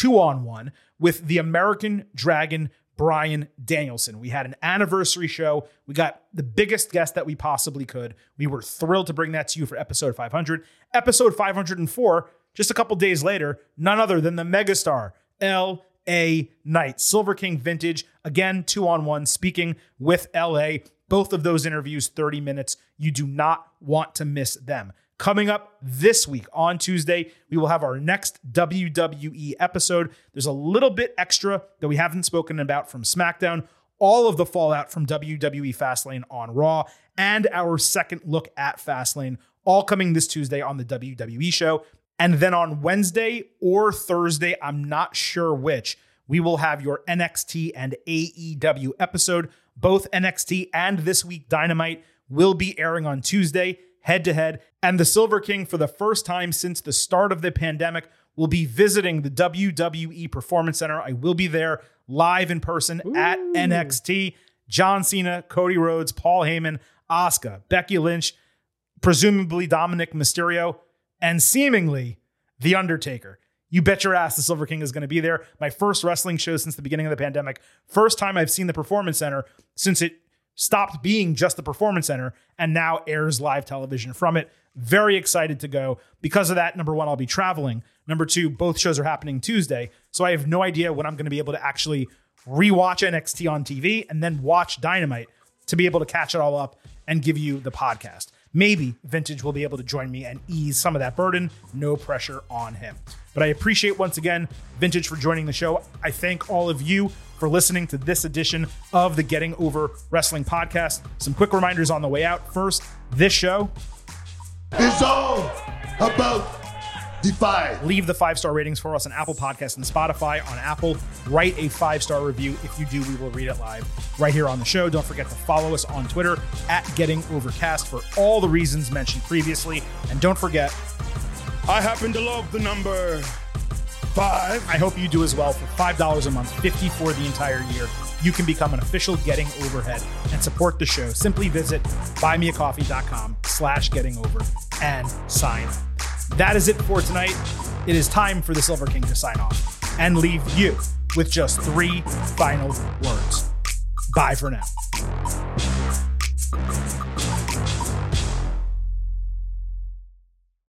two on one with the American Dragon Bryan Danielson. We had an anniversary show. We got the biggest guest that we possibly could. We were thrilled to bring that to you for episode 500. Episode 504, just a couple days later, none other than the megastar, L.A. Knight, Silver King Vintage. Again, two on one, speaking with L.A. Both of those interviews, 30 minutes. You do not want to miss them. Coming up this week on Tuesday, we will have our next WWE episode. There's a little bit extra that we haven't spoken about from SmackDown, all of the fallout from WWE Fastlane on Raw, and our second look at Fastlane, all coming this Tuesday on the WWE show. And then on Wednesday or Thursday, I'm not sure which, we will have your NXT and AEW episode. Both NXT and This Week Dynamite will be airing on Tuesday head to head. And the Silver King, for the first time since the start of the pandemic, will be visiting the WWE Performance Center. I will be there live in person Ooh. at NXT. John Cena, Cody Rhodes, Paul Heyman, Asuka, Becky Lynch, presumably Dominik Mysterio, and seemingly The Undertaker. You bet your ass the Silver King is going to be there. My first wrestling show since the beginning of the pandemic. First time I've seen the Performance Center since it stopped being just the Performance Center and now airs live television from it. Very excited to go. Because of that, number one, I'll be traveling. Number two, both shows are happening Tuesday. So I have no idea when I'm going to be able to actually rewatch NXT on TV and then watch Dynamite to be able to catch it all up and give you the podcast. Maybe Vintage will be able to join me and ease some of that burden. No pressure on him. But I appreciate once again Vintage for joining the show. I thank all of you for listening to this edition of the Getting Over Wrestling podcast. Some quick reminders on the way out. First, this show is all about Defy. Leave the five star ratings for us on Apple Podcasts and Spotify. On Apple, write a five star review. If you do, we will read it live right here on the show. Don't forget to follow us on Twitter at Getting Overcast for all the reasons mentioned previously. And don't forget, I happen to love the number five. I hope you do as well for $5 a month, 50 for the entire year. You can become an official Getting Overhead and support the show. Simply visit buymeacoffee.com slash getting over and sign up. That is it for tonight. It is time for the Silver King to sign off and leave you with just three final words. Bye for now.